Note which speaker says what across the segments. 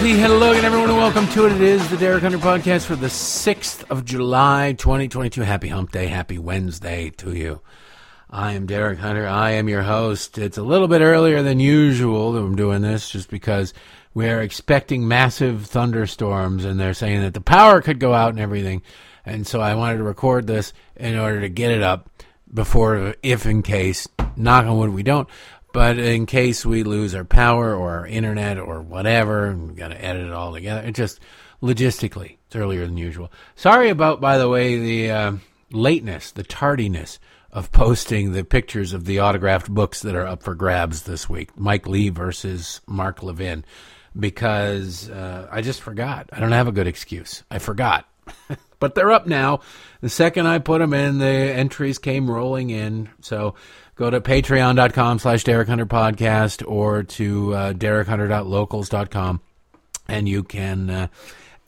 Speaker 1: Hello again, everyone, and welcome to it. It is the Derek Hunter podcast for the 6th of July, 2022. Happy Hump Day, happy Wednesday to you. I am Derek Hunter. I am your host. It's a little bit earlier than usual that I'm doing this just because we're expecting massive thunderstorms and they're saying that the power could go out and everything. And so I wanted to record this in order to get it up before, if in case, knock on wood, we don't. But in case we lose our power or our internet or whatever, we got to edit it all together. It just logistically, it's earlier than usual. Sorry about, by the way, the uh, lateness, the tardiness of posting the pictures of the autographed books that are up for grabs this week. Mike Lee versus Mark Levin, because uh, I just forgot. I don't have a good excuse. I forgot. but they're up now. The second I put them in, the entries came rolling in. So go to patreon.com slash Derek Hunter podcast or to uh, derekhunter.locals.com and you can uh,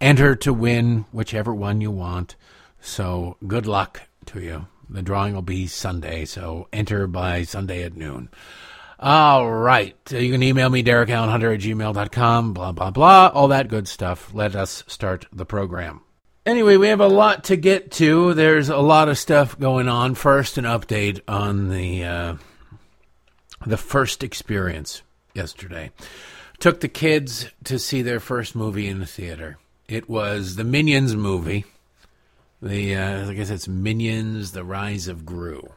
Speaker 1: enter to win whichever one you want. So good luck to you. The drawing will be Sunday, so enter by Sunday at noon. All right. You can email me, derekallenhunter at gmail.com, blah, blah, blah, all that good stuff. Let us start the program. Anyway, we have a lot to get to. There's a lot of stuff going on. First, an update on the uh, the first experience yesterday. Took the kids to see their first movie in the theater. It was the Minions movie. The uh, I guess it's Minions: The Rise of Gru.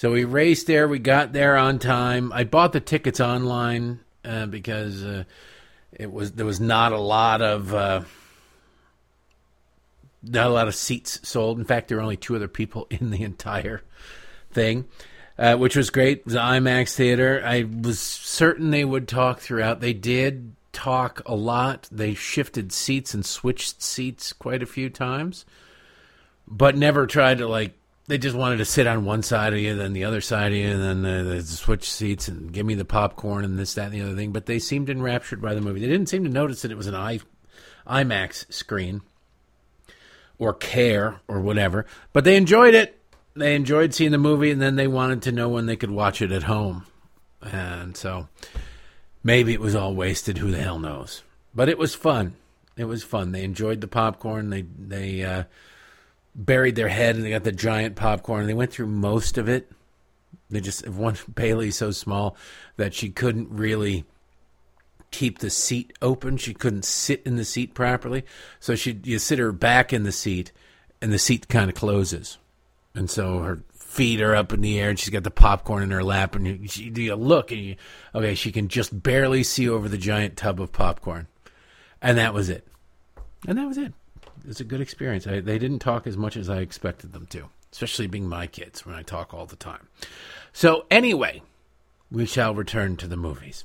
Speaker 1: So we raced there. We got there on time. I bought the tickets online uh, because uh, it was there was not a lot of uh, not a lot of seats sold. In fact, there were only two other people in the entire thing, uh, which was great. It was IMAX theater. I was certain they would talk throughout. They did talk a lot. They shifted seats and switched seats quite a few times but never tried to like. They just wanted to sit on one side of you, then the other side of you, and then they switch seats and give me the popcorn and this, that, and the other thing. But they seemed enraptured by the movie. They didn't seem to notice that it was an I, IMAX screen or care or whatever. But they enjoyed it. They enjoyed seeing the movie, and then they wanted to know when they could watch it at home. And so maybe it was all wasted. Who the hell knows? But it was fun. It was fun. They enjoyed the popcorn. They they. Uh, buried their head and they got the giant popcorn they went through most of it. They just one Bailey so small that she couldn't really keep the seat open. She couldn't sit in the seat properly. So she you sit her back in the seat and the seat kind of closes. And so her feet are up in the air and she's got the popcorn in her lap and you, you look and you, okay, she can just barely see over the giant tub of popcorn. And that was it. And that was it it's a good experience. I, they didn't talk as much as I expected them to, especially being my kids when I talk all the time. So anyway, we shall return to the movies.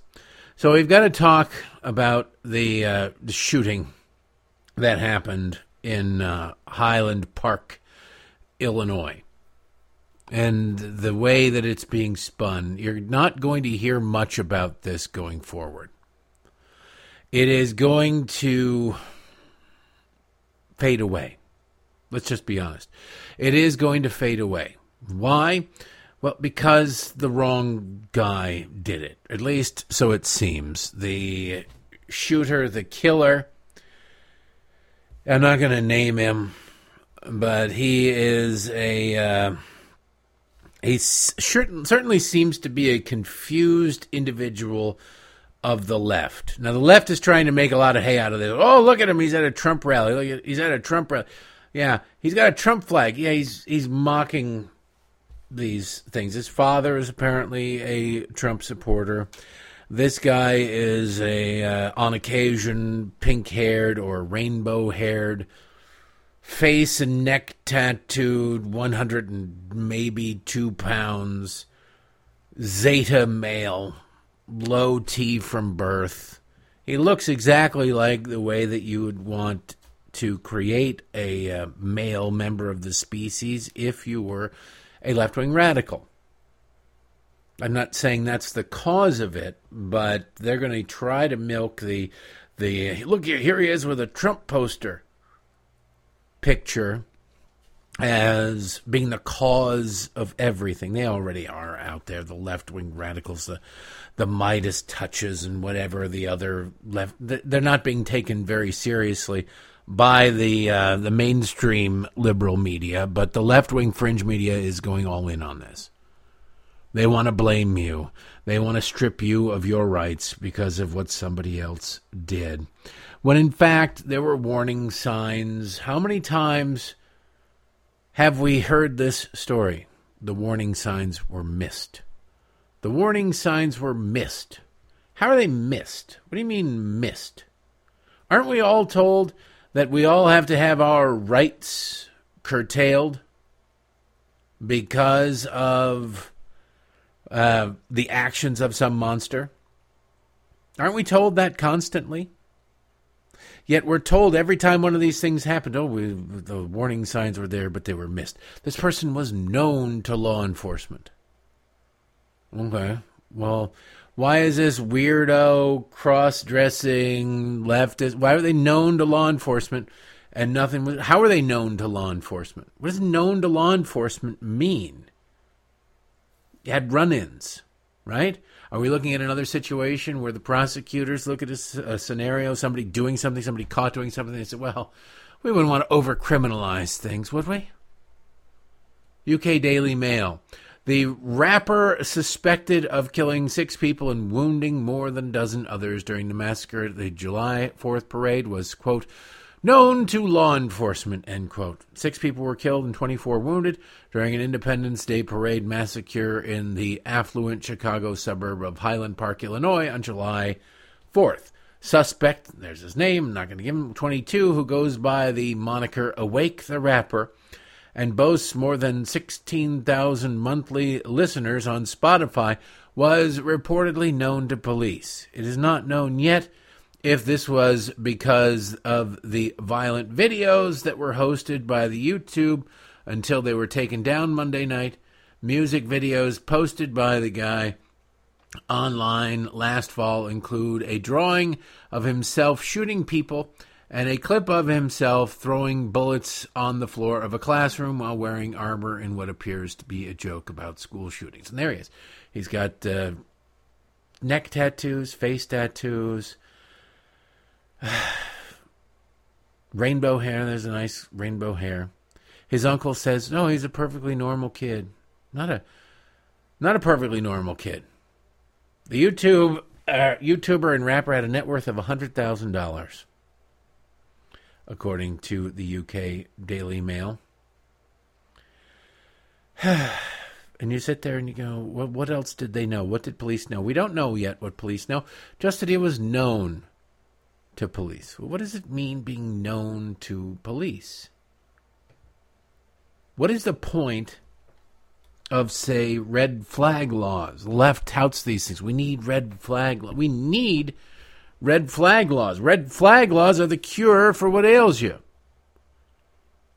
Speaker 1: So we've got to talk about the uh, the shooting that happened in uh, Highland Park, Illinois, and the way that it's being spun. You're not going to hear much about this going forward. It is going to fade away. Let's just be honest. It is going to fade away. Why? Well, because the wrong guy did it. At least so it seems. The shooter, the killer, I'm not going to name him, but he is a. Uh, he certainly seems to be a confused individual of the left. Now, the left is trying to make a lot of hay out of this. Oh, look at him. He's at a Trump rally. Look at, he's at a Trump rally. Yeah, he's got a Trump flag. Yeah, he's he's mocking these things. His father is apparently a Trump supporter. This guy is a uh, on occasion pink-haired or rainbow-haired, face and neck tattooed, 100 and maybe 2 pounds Zeta male low T from birth. He looks exactly like the way that you would want to create a uh, male member of the species if you were a left wing radical. I'm not saying that's the cause of it, but they're going to try to milk the the look here he is with a Trump poster picture as being the cause of everything. They already are out there, the left wing radicals, the the Meidas Touches and whatever the other left. They're not being taken very seriously by the uh, the mainstream liberal media, but the left wing fringe media is going all in on this. They want to blame you. They want to strip you of your rights because of what somebody else did. When in fact there were warning signs. How many times have we heard this story? The warning signs were missed. The warning signs were missed. How are they missed? What do you mean missed? Aren't we all told that we all have to have our rights curtailed because of uh, the actions of some monster? Aren't we told that constantly? Yet we're told every time one of these things happened, oh, we, the warning signs were there, but they were missed. This person was known to law enforcement. Okay. Well, why is this weirdo cross-dressing leftist? Why are they known to law enforcement and nothing? How are they known to law enforcement? What does known to law enforcement mean? You had run-ins, right? Are we looking at another situation where the prosecutors look at a, a scenario, somebody doing something, somebody caught doing something, they say, well, we wouldn't want to over criminalize things, would we? UK Daily Mail. The rapper suspected of killing six people and wounding more than a dozen others during the massacre at the July 4th parade was, quote, known to law enforcement, end quote. Six people were killed and 24 wounded during an Independence Day parade massacre in the affluent Chicago suburb of Highland Park, Illinois on July 4th. Suspect, there's his name, I'm not going to give him, 22, who goes by the moniker Awake the Rapper and boasts more than 16,000 monthly listeners on Spotify, was reportedly known to police. It is not known yet if this was because of the violent videos that were hosted by the YouTube until they were taken down Monday night, music videos posted by the guy online last fall include a drawing of himself shooting people and a clip of himself throwing bullets on the floor of a classroom while wearing armor in what appears to be a joke about school shootings. And there he is. He's got uh, neck tattoos, face tattoos, rainbow hair. There's a nice rainbow hair. His uncle says, "No, he's a perfectly normal kid. Not a, not a perfectly normal kid." The YouTube uh, YouTuber and rapper had a net worth of hundred thousand dollars, according to the UK Daily Mail. and you sit there and you go, well, what else did they know? What did police know? We don't know yet what police know. Just that he was known to police. What does it mean being known to police? What is the point of, say, red flag laws? The left touts these things. We need red flag. laws. We need red flag laws. Red flag laws are the cure for what ails you.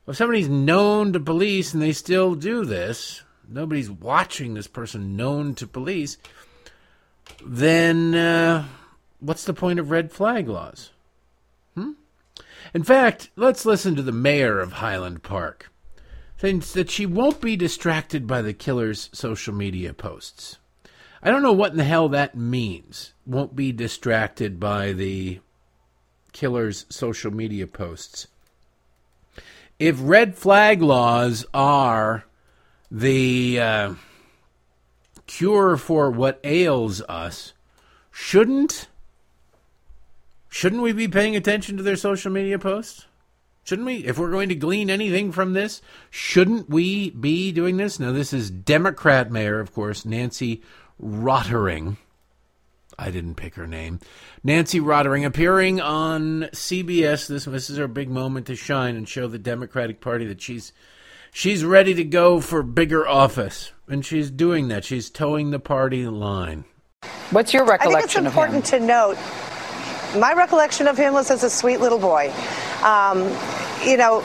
Speaker 1: If somebody's known to police and they still do this, nobody's watching this person known to police, then uh, what's the point of red flag laws? Hmm? In fact, let's listen to the mayor of Highland Park, saying that she won't be distracted by the killer's social media posts. I don't know what in the hell that means. Won't be distracted by the killer's social media posts. If red flag laws are the uh, cure for what ails us, shouldn't shouldn't we be paying attention to their social media posts? Shouldn't we? If we're going to glean anything from this, shouldn't we be doing this? Now, this is Democrat Mayor, of course, Nancy Rotering. I didn't pick her name. Nancy Rottering appearing on CBS. This, this is her big moment to shine and show the Democratic Party that she's she's ready to go for bigger office, and she's doing that. She's towing the party line.
Speaker 2: What's your recollection? I
Speaker 3: think it's important to note. My recollection of him was as a sweet little boy. Um, you know,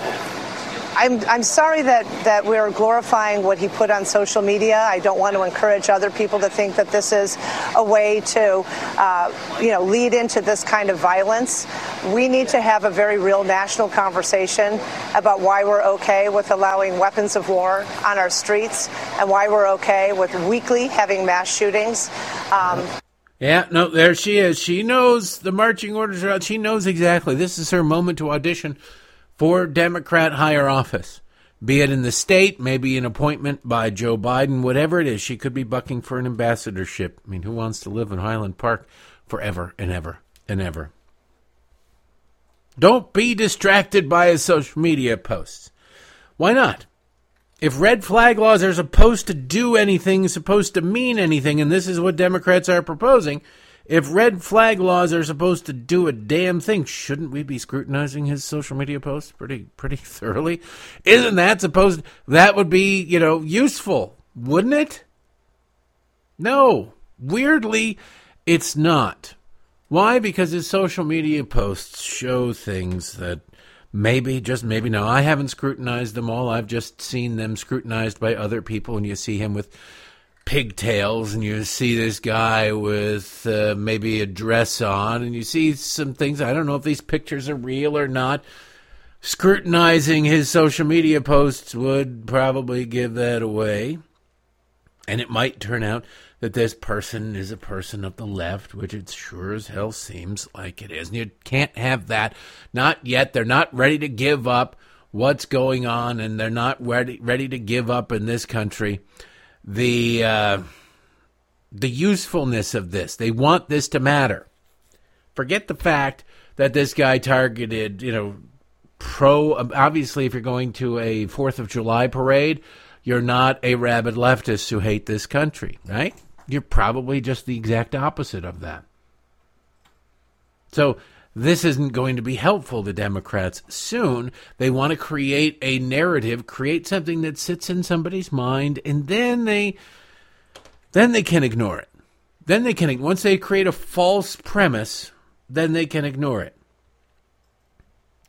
Speaker 2: I'm, I'm sorry that, that we're glorifying what he put on social media. I don't want to encourage other people to think that this is a way to, uh, you know, lead into this kind of violence. We need to have a very real national conversation about why we're okay with allowing weapons of war on our streets and why we're okay with weekly having mass shootings. Um,
Speaker 1: yeah, no, there she is. She knows the marching orders are out. She knows exactly. This is her moment to audition for Democrat higher office, be it in the state, maybe an appointment by Joe Biden, whatever it is. She could be bucking for an ambassadorship. I mean, who wants to live in Highland Park forever and ever and ever? Don't be distracted by his social media posts. Why not? If red flag laws are supposed to do anything, supposed to mean anything, and this is what Democrats are proposing, if red flag laws are supposed to do a damn thing, shouldn't we be scrutinizing his social media posts pretty pretty thoroughly? Isn't that supposed that would be, you know, useful, wouldn't it? No. Weirdly, it's not. Why? Because his social media posts show things that maybe, just maybe, now I haven't scrutinized them all. I've just seen them scrutinized by other people, and you see him with pigtails and you see this guy with uh, maybe a dress on and you see some things. I don't know if these pictures are real or not. Scrutinizing his social media posts would probably give that away. And it might turn out that this person is a person of the left which it sure as hell seems like it is. And you can't have that. Not yet. They're not ready to give up what's going on and they're not ready ready to give up in this country the uh, the usefulness of this. They want this to matter. Forget the fact that this guy targeted, you know, pro. Obviously, if you're going to a Fourth of July parade, you're not a rabid leftist who hate this country, right? You're probably just the exact opposite of that. So this isn't going to be helpful to Democrats soon. They want to create a narrative, create something that sits in somebody's mind, and then they then they can ignore it. Then they can once they create a false premise, then they can ignore it.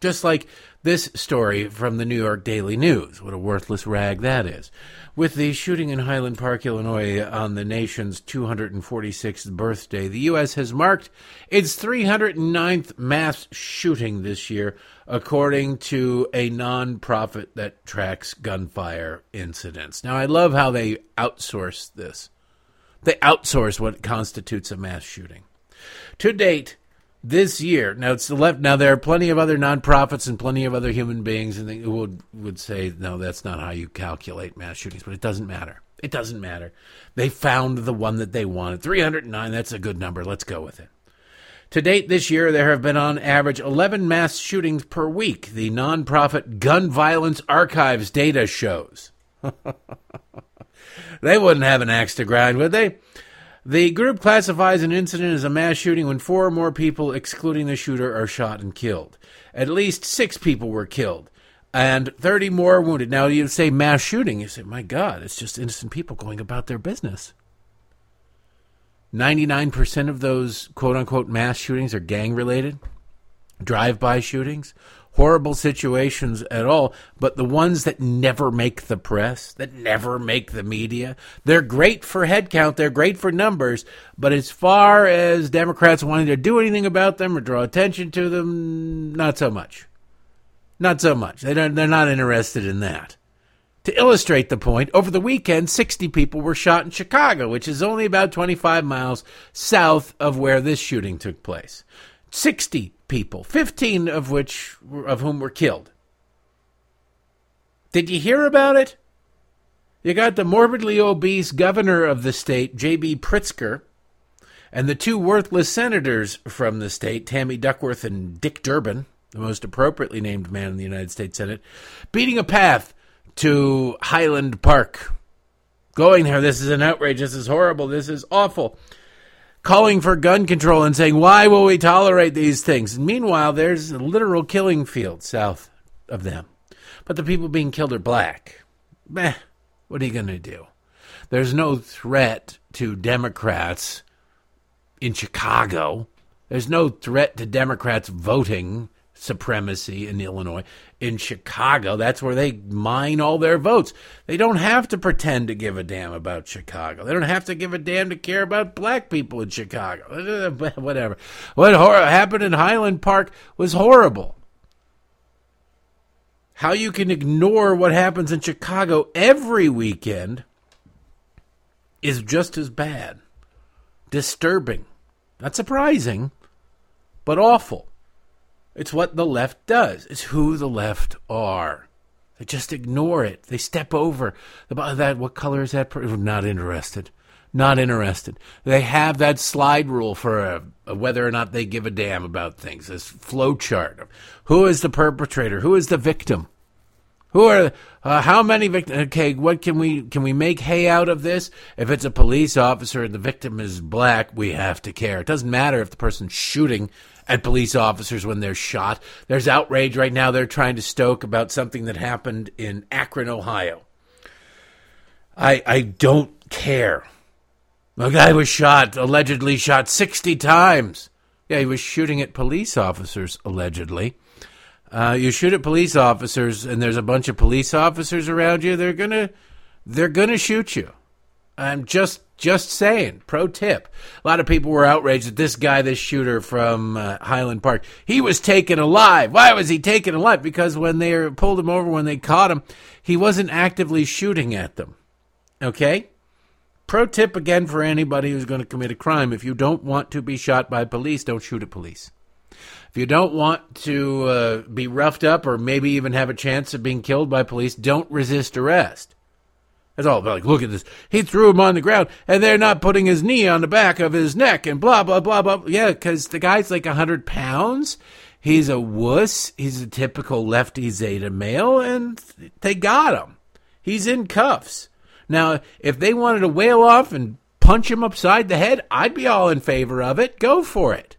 Speaker 1: Just like this story from the New York Daily News. What a worthless rag that is. With the shooting in Highland Park, Illinois on the nation's 246th birthday, the U.S. has marked its 309th mass shooting this year, according to a nonprofit that tracks gunfire incidents. Now, I love how they outsource this. They outsource what constitutes a mass shooting. To date, this year. Now it's the left. Now there are plenty of other nonprofits and plenty of other human beings, and they would would say, no, that's not how you calculate mass shootings. But it doesn't matter. It doesn't matter. They found the one that they wanted. 309. That's a good number. Let's go with it. To date this year, there have been on average 11 mass shootings per week. The nonprofit Gun Violence Archive's data shows. they wouldn't have an axe to grind, would they? The group classifies an incident as a mass shooting when four or more people, excluding the shooter, are shot and killed. At least six people were killed and 30 more wounded. Now, you say mass shooting, you say, my God, it's just innocent people going about their business. 99% of those quote unquote mass shootings are gang related, drive by shootings horrible situations at all, but the ones that never make the press, that never make the media, they're great for headcount, they're great for numbers, but as far as Democrats wanting to do anything about them or draw attention to them, not so much. Not so much. They don't, they're not interested in that. To illustrate the point, over the weekend, 60 people were shot in Chicago, which is only about 25 miles south of where this shooting took place. 60 people, 15 of which of whom were killed. Did you hear about it? You got the morbidly obese governor of the state, J.B. Pritzker, and the two worthless senators from the state, Tammy Duckworth and Dick Durbin, the most appropriately named man in the United States Senate, beating a path to Highland Park. Going there, this is an outrage, this is horrible, this is awful calling for gun control and saying, why will we tolerate these things? And meanwhile, there's a literal killing field south of them. But the people being killed are black. Meh, what are you going to do? There's no threat to Democrats in Chicago. There's no threat to Democrats voting supremacy in Illinois. In Chicago, that's where they mine all their votes. They don't have to pretend to give a damn about Chicago. They don't have to give a damn to care about black people in Chicago. Whatever. What hor- happened in Highland Park was horrible. How you can ignore what happens in Chicago every weekend is just as bad. Disturbing. Not surprising, but awful. It's what the left does. It's who the left are. They just ignore it. They step over that. What color is that? Not interested. Not interested. They have that slide rule for a, a whether or not they give a damn about things. This flow chart. Who is the perpetrator? Who is the victim? Who are uh, how many victims? Okay, what can we can we make hay out of this? If it's a police officer and the victim is black, we have to care. It doesn't matter if the person's shooting at police officers when they're shot. There's outrage right now they're trying to stoke about something that happened in Akron, Ohio. I I don't care. A guy was shot, allegedly shot 60 times. Yeah, he was shooting at police officers, allegedly. Uh, you shoot at police officers, and there's a bunch of police officers around you. They're gonna, they're gonna shoot you. I'm just just saying. Pro tip. A lot of people were outraged that this guy, this shooter from uh, Highland Park, he was taken alive. Why was he taken alive? Because when they pulled him over, when they caught him, he wasn't actively shooting at them. Okay? Pro tip again for anybody who's going to commit a crime. If you don't want to be shot by police, don't shoot at police. If you don't want to uh, be roughed up or maybe even have a chance of being killed by police, don't resist arrest. That's all. about Like, look at this. He threw him on the ground, and they're not putting his knee on the back of his neck, and blah blah blah blah. Yeah, because the guy's like hundred pounds. He's a wuss. He's a typical lefty Zeta male, and they got him. He's in cuffs. Now, if they wanted to wail off and punch him upside the head, I'd be all in favor of it. Go for it.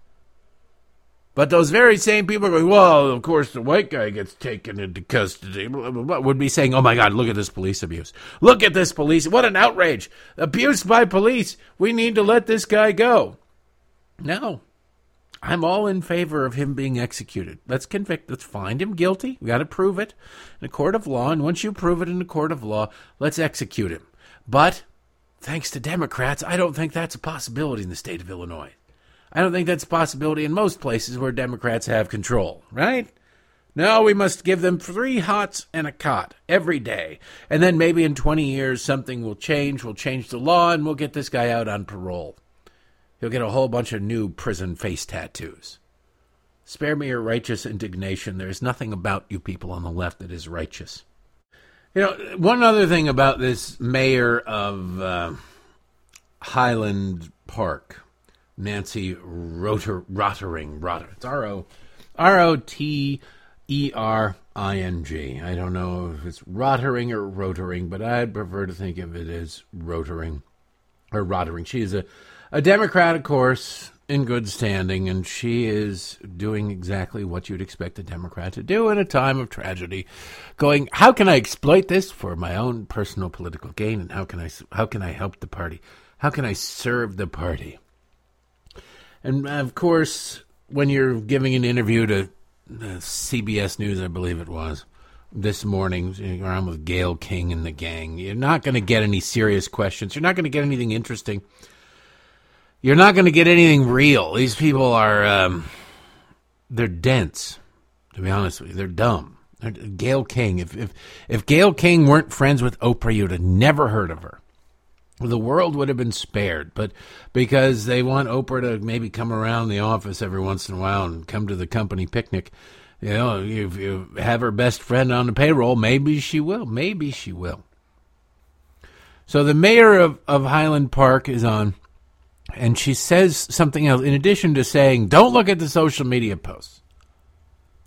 Speaker 1: But those very same people going, well, of course, the white guy gets taken into custody, would be saying, oh my God, look at this police abuse. Look at this police. What an outrage. Abuse by police. We need to let this guy go. No. I'm all in favor of him being executed. Let's convict, let's find him guilty. We got to prove it in a court of law. And once you prove it in a court of law, let's execute him. But thanks to Democrats, I don't think that's a possibility in the state of Illinois. I don't think that's a possibility in most places where Democrats have control, right? No, we must give them three hots and a cot every day. And then maybe in 20 years something will change. We'll change the law and we'll get this guy out on parole. He'll get a whole bunch of new prison face tattoos. Spare me your righteous indignation. There is nothing about you people on the left that is righteous. You know, one other thing about this mayor of uh, Highland Park Nancy Roter, Rotering. Rotter. It's R O R O T E R I N G. I don't know if it's Rottering or Rotering, but I'd prefer to think of it as Rotering or Rottering. She is a, a Democrat, of course, in good standing, and she is doing exactly what you'd expect a Democrat to do in a time of tragedy. Going, how can I exploit this for my own personal political gain, and how can I how can I help the party? How can I serve the party? And of course, when you're giving an interview to CBS News, I believe it was, this morning, on with Gayle King and the gang, you're not going to get any serious questions. You're not going to get anything interesting. You're not going to get anything real. These people are, um, they're dense, to be honest with you. They're dumb. Gayle King, if, if, if Gayle King weren't friends with Oprah, you'd have never heard of her the world would have been spared. But because they want Oprah to maybe come around the office every once in a while and come to the company picnic, you know, if you have her best friend on the payroll, maybe she will. Maybe she will. So the mayor of, of Highland Park is on, and she says something else. In addition to saying, don't look at the social media posts.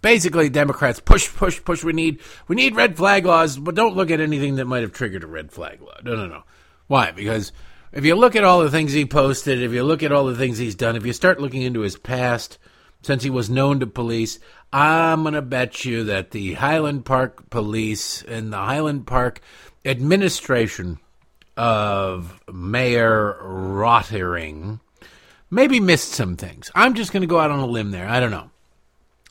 Speaker 1: Basically, Democrats push, push, push. We need, we need red flag laws, but don't look at anything that might have triggered a red flag law. No, no, no. Why? Because if you look at all the things he posted, if you look at all the things he's done, if you start looking into his past, since he was known to police, I'm going to bet you that the Highland Park police and the Highland Park administration of Mayor Rottering maybe missed some things. I'm just going to go out on a limb there. I don't know.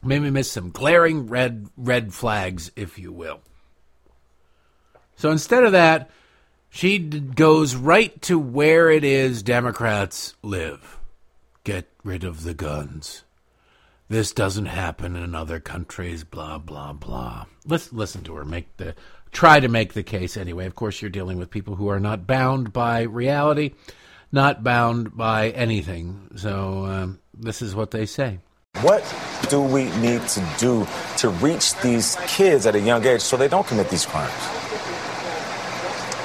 Speaker 1: Maybe missed some glaring red red flags, if you will. So instead of that, she d- goes right to where it is Democrats live. Get rid of the guns. This doesn't happen in other countries. Blah blah blah. Let's listen to her. Make the try to make the case anyway. Of course, you're dealing with people who are not bound by reality, not bound by anything. So um, this is what they say.
Speaker 3: What do we need to do to reach these kids at a young age so they don't commit these crimes?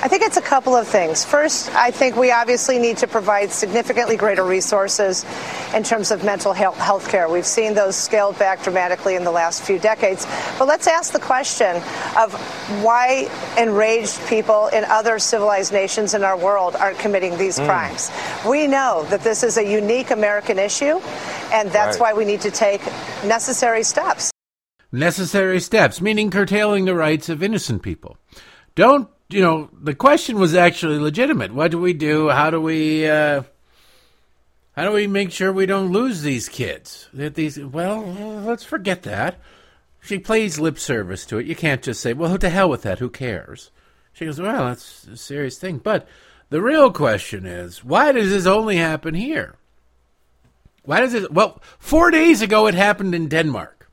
Speaker 2: I think it's a couple of things. First, I think we obviously need to provide significantly greater resources in terms of mental health care. We've seen those scaled back dramatically in the last few decades. But let's ask the question of why enraged people in other civilized nations in our world aren't committing these mm. crimes. We know that this is a unique American issue, and that's right. why we need to take necessary steps.
Speaker 1: Necessary steps, meaning curtailing the rights of innocent people. Don't you know, the question was actually legitimate. What do we do? How do we uh, how do we make sure we don't lose these kids? That these well, let's forget that. She plays lip service to it. You can't just say, "Well, to hell with that. Who cares?" She goes, "Well, that's a serious thing." But the real question is, why does this only happen here? Why does it? Well, four days ago it happened in Denmark.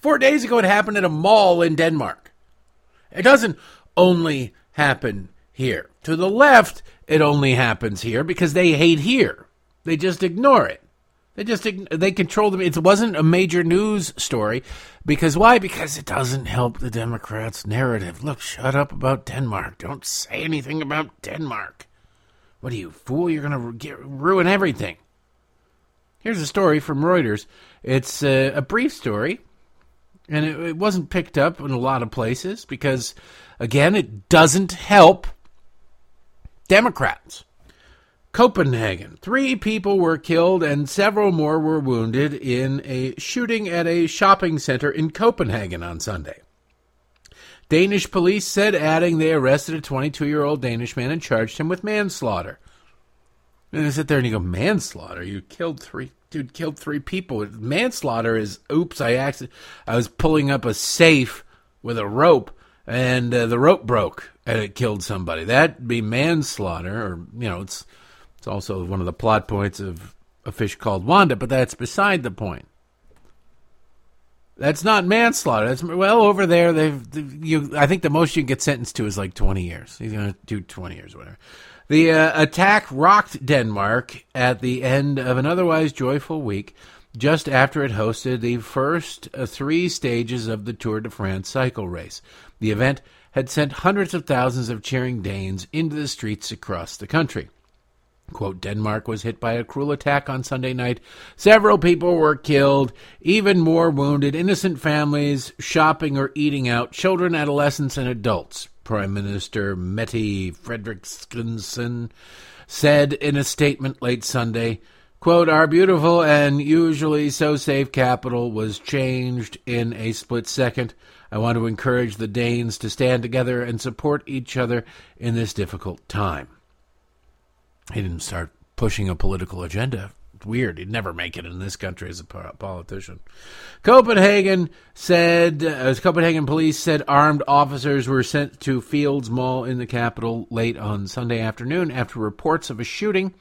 Speaker 1: Four days ago it happened at a mall in Denmark. It doesn't only happen here. To the left, it only happens here because they hate here. They just ignore it. They just they control them. It wasn't a major news story because why? Because it doesn't help the Democrats' narrative. Look, shut up about Denmark. Don't say anything about Denmark. What are you fool? You're going to ruin everything. Here's a story from Reuters. It's a, a brief story, and it, it wasn't picked up in a lot of places because Again, it doesn't help Democrats. Copenhagen. Three people were killed and several more were wounded in a shooting at a shopping center in Copenhagen on Sunday. Danish police said, adding they arrested a 22 year old Danish man and charged him with manslaughter. And I sit there and you go, manslaughter? You killed three, dude, killed three people. Manslaughter is, oops, I actually, I was pulling up a safe with a rope and uh, the rope broke and it killed somebody. That'd be manslaughter, or you know, it's it's also one of the plot points of a fish called Wanda, but that's beside the point. That's not manslaughter. That's well over there. They've you. I think the most you can get sentenced to is like twenty years. He's to do twenty years, or whatever. The uh, attack rocked Denmark at the end of an otherwise joyful week, just after it hosted the first uh, three stages of the Tour de France cycle race. The event had sent hundreds of thousands of cheering Danes into the streets across the country. Quote, Denmark was hit by a cruel attack on Sunday night. Several people were killed, even more wounded, innocent families shopping or eating out, children, adolescents, and adults. Prime Minister Mette Frederiksen said in a statement late Sunday, quote, Our beautiful and usually so safe capital was changed in a split second. I want to encourage the Danes to stand together and support each other in this difficult time. He didn't start pushing a political agenda. Weird. He'd never make it in this country as a politician. Copenhagen said, as uh, Copenhagen police said, armed officers were sent to Field's Mall in the capital late on Sunday afternoon after reports of a shooting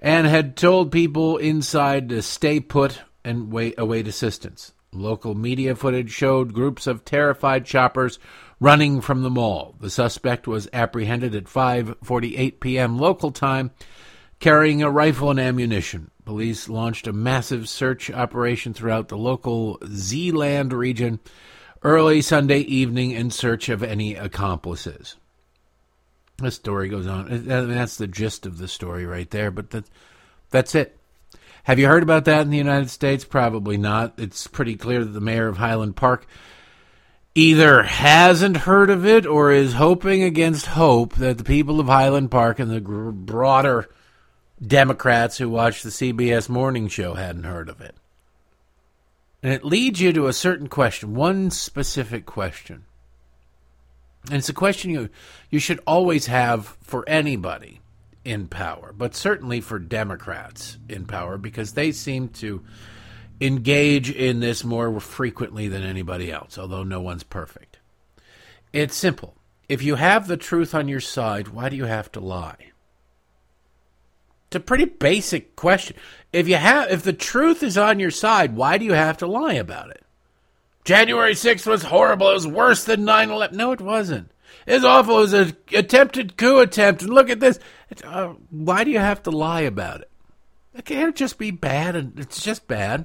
Speaker 1: and had told people inside to stay put and wait, await assistance. Local media footage showed groups of terrified shoppers running from the mall. The suspect was apprehended at 5:48 p.m. local time carrying a rifle and ammunition. Police launched a massive search operation throughout the local Zealand region early Sunday evening in search of any accomplices. The story goes on. That's the gist of the story right there, but that, that's it. Have you heard about that in the United States? Probably not. It's pretty clear that the mayor of Highland Park either hasn't heard of it or is hoping against hope that the people of Highland Park and the broader Democrats who watch the CBS morning show hadn't heard of it. And it leads you to a certain question, one specific question. And it's a question you you should always have for anybody in power, but certainly for Democrats in power because they seem to engage in this more frequently than anybody else, although no one's perfect. It's simple. If you have the truth on your side, why do you have to lie? It's a pretty basic question. If you have if the truth is on your side, why do you have to lie about it? January 6th was horrible. It was worse than 9/11. No, it wasn't. It's awful. It was an attempted coup attempt. And look at this. Uh, why do you have to lie about it? It can't just be bad, and it's just bad.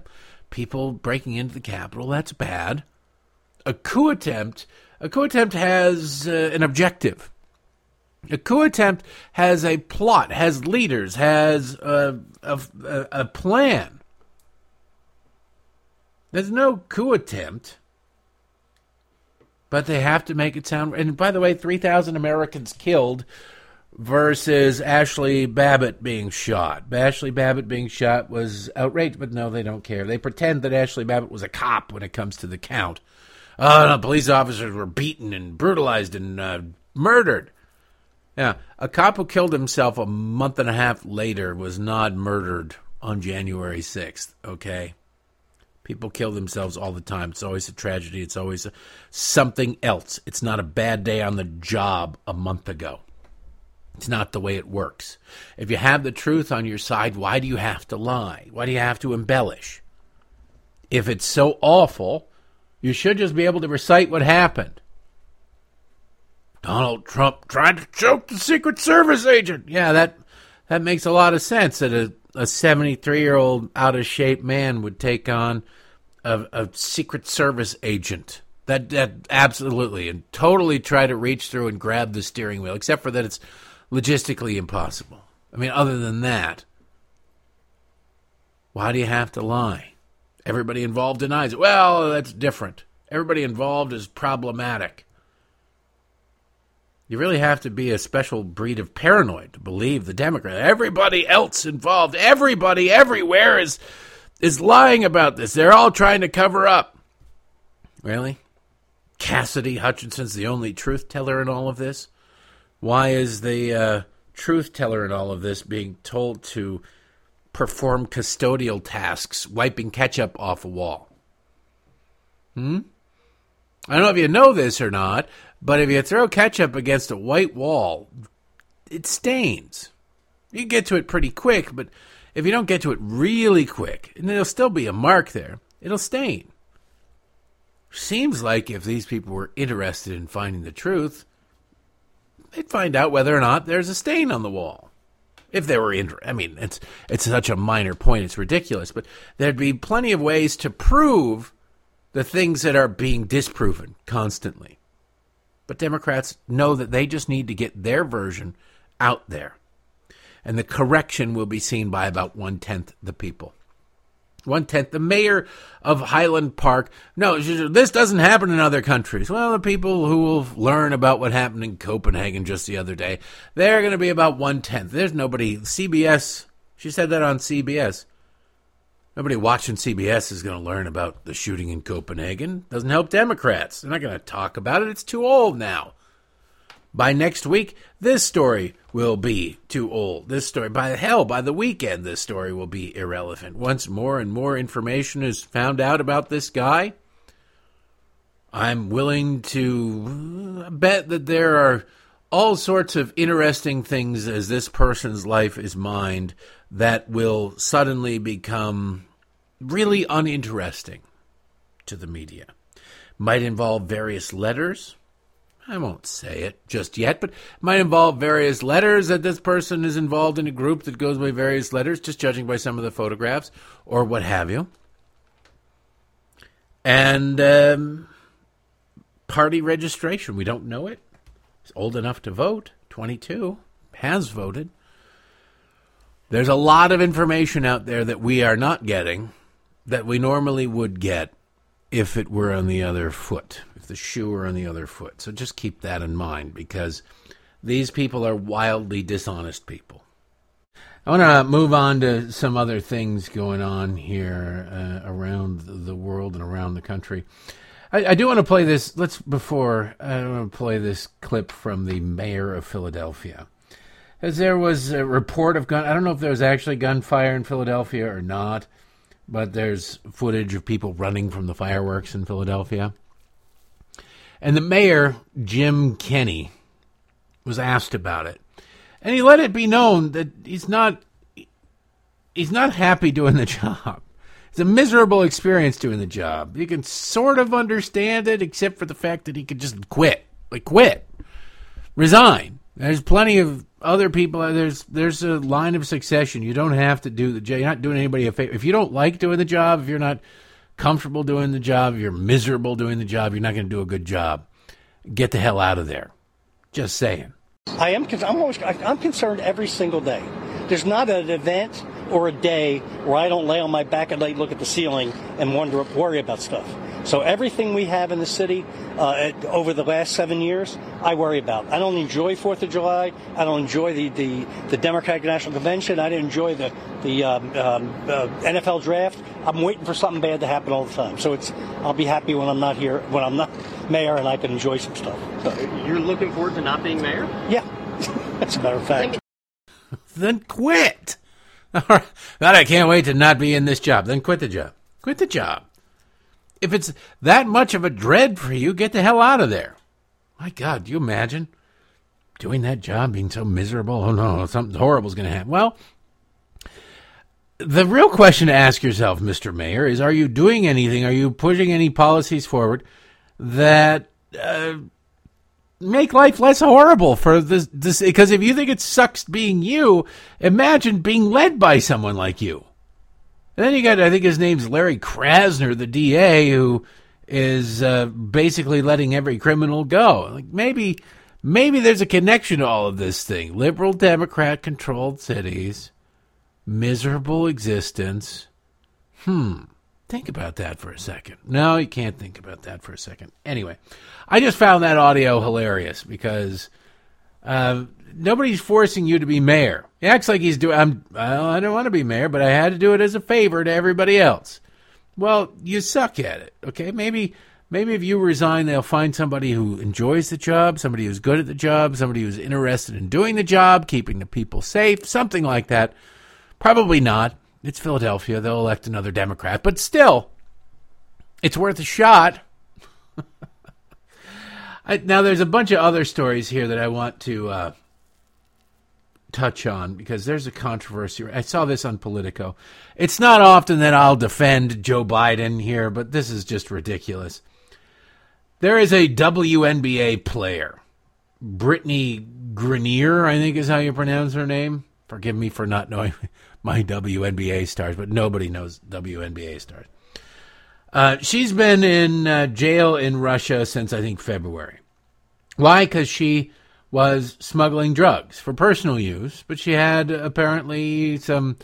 Speaker 1: People breaking into the Capitol, that's bad. A coup attempt, a coup attempt has uh, an objective. A coup attempt has a plot, has leaders, has a, a, a plan. There's no coup attempt, but they have to make it sound. And by the way, 3,000 Americans killed versus Ashley Babbitt being shot. Ashley Babbitt being shot was outrageous, but no, they don't care. They pretend that Ashley Babbitt was a cop when it comes to the count. Oh, no, police officers were beaten and brutalized and uh, murdered. Yeah, a cop who killed himself a month and a half later was not murdered on January 6th, okay? People kill themselves all the time. It's always a tragedy. It's always a, something else. It's not a bad day on the job a month ago. It's not the way it works. If you have the truth on your side, why do you have to lie? Why do you have to embellish? If it's so awful, you should just be able to recite what happened. Donald Trump tried to choke the Secret Service agent. Yeah, that that makes a lot of sense that a, a 73 year old out of shape man would take on a, a Secret Service agent. That that absolutely and totally try to reach through and grab the steering wheel, except for that it's logistically impossible. I mean, other than that, why do you have to lie? Everybody involved denies it. Well, that's different. Everybody involved is problematic. You really have to be a special breed of paranoid to believe the Democrat. Everybody else involved, everybody everywhere is is lying about this. They're all trying to cover up. Really? Cassidy Hutchinson's the only truth teller in all of this? Why is the uh, truth teller in all of this being told to perform custodial tasks, wiping ketchup off a wall? Hmm? I don't know if you know this or not, but if you throw ketchup against a white wall, it stains. You get to it pretty quick, but if you don't get to it really quick, and there'll still be a mark there, it'll stain. Seems like if these people were interested in finding the truth, they'd find out whether or not there's a stain on the wall. If they were interested, I mean, it's it's such a minor point, it's ridiculous, but there'd be plenty of ways to prove the things that are being disproven constantly. But Democrats know that they just need to get their version out there. And the correction will be seen by about one tenth the people. One tenth. The mayor of Highland Park. No, this doesn't happen in other countries. Well, the people who will learn about what happened in Copenhagen just the other day, they're going to be about one tenth. There's nobody. CBS. She said that on CBS. Nobody watching CBS is going to learn about the shooting in Copenhagen. Doesn't help Democrats. They're not going to talk about it. It's too old now. By next week, this story will be too old. This story, by hell, by the weekend, this story will be irrelevant. Once more and more information is found out about this guy, I'm willing to bet that there are all sorts of interesting things as this person's life is mined that will suddenly become really uninteresting to the media. Might involve various letters. I won't say it just yet, but might involve various letters that this person is involved in a group that goes by various letters, just judging by some of the photographs or what have you. And um, party registration, we don't know it. He's old enough to vote, 22, has voted. There's a lot of information out there that we are not getting that we normally would get if it were on the other foot, if the shoe were on the other foot. So just keep that in mind because these people are wildly dishonest people. I want to move on to some other things going on here uh, around the world and around the country. I, I do want to play this. Let's before I want to play this clip from the mayor of Philadelphia. There was a report of gun, I don't know if there was actually gunfire in Philadelphia or not, but there's footage of people running from the fireworks in Philadelphia. And the mayor, Jim Kenney, was asked about it. And he let it be known that he's not he's not happy doing the job. It's a miserable experience doing the job. You can sort of understand it, except for the fact that he could just quit, like quit, resign. There's plenty of other people. Uh, there's there's a line of succession. You don't have to do the job. You're not doing anybody a favor. If you don't like doing the job, if you're not comfortable doing the job, if you're miserable doing the job, you're not going to do a good job. Get the hell out of there. Just saying.
Speaker 4: I am. I'm always. I'm concerned every single day. There's not an event or a day where I don't lay on my back at night, look at the ceiling, and wonder, worry about stuff. So everything we have in the city uh, over the last seven years, I worry about. I don't enjoy Fourth of July. I don't enjoy the, the, the Democratic National Convention. I didn't enjoy the the um, um, uh, NFL draft. I'm waiting for something bad to happen all the time. So it's I'll be happy when I'm not here, when I'm not mayor, and I can enjoy some stuff.
Speaker 5: So you're looking forward to not being mayor?
Speaker 4: Yeah, as a matter of fact.
Speaker 1: then quit. All right. That I can't wait to not be in this job. Then quit the job. Quit the job. If it's that much of a dread for you, get the hell out of there. My God, do you imagine doing that job, being so miserable? Oh no, something horrible is going to happen. Well, the real question to ask yourself, Mr. Mayor, is are you doing anything? Are you pushing any policies forward that uh, make life less horrible for this, this because if you think it sucks being you, imagine being led by someone like you. And then you got, I think his name's Larry Krasner, the DA, who is uh, basically letting every criminal go. Like maybe, maybe there's a connection to all of this thing. Liberal Democrat controlled cities, miserable existence. Hmm. Think about that for a second. No, you can't think about that for a second. Anyway, I just found that audio hilarious because uh, nobody's forcing you to be mayor. He acts like he's doing. I'm. Well, I don't want to be mayor, but I had to do it as a favor to everybody else. Well, you suck at it. Okay, maybe maybe if you resign, they'll find somebody who enjoys the job, somebody who's good at the job, somebody who's interested in doing the job, keeping the people safe, something like that. Probably not. It's Philadelphia. They'll elect another Democrat, but still, it's worth a shot. I, now, there's a bunch of other stories here that I want to uh, touch on because there's a controversy. I saw this on Politico. It's not often that I'll defend Joe Biden here, but this is just ridiculous. There is a WNBA player, Brittany Griner, I think is how you pronounce her name. Forgive me for not knowing my WNBA stars, but nobody knows WNBA stars. Uh, she's been in uh, jail in Russia since I think February. Why? Because she was smuggling drugs for personal use, but she had apparently some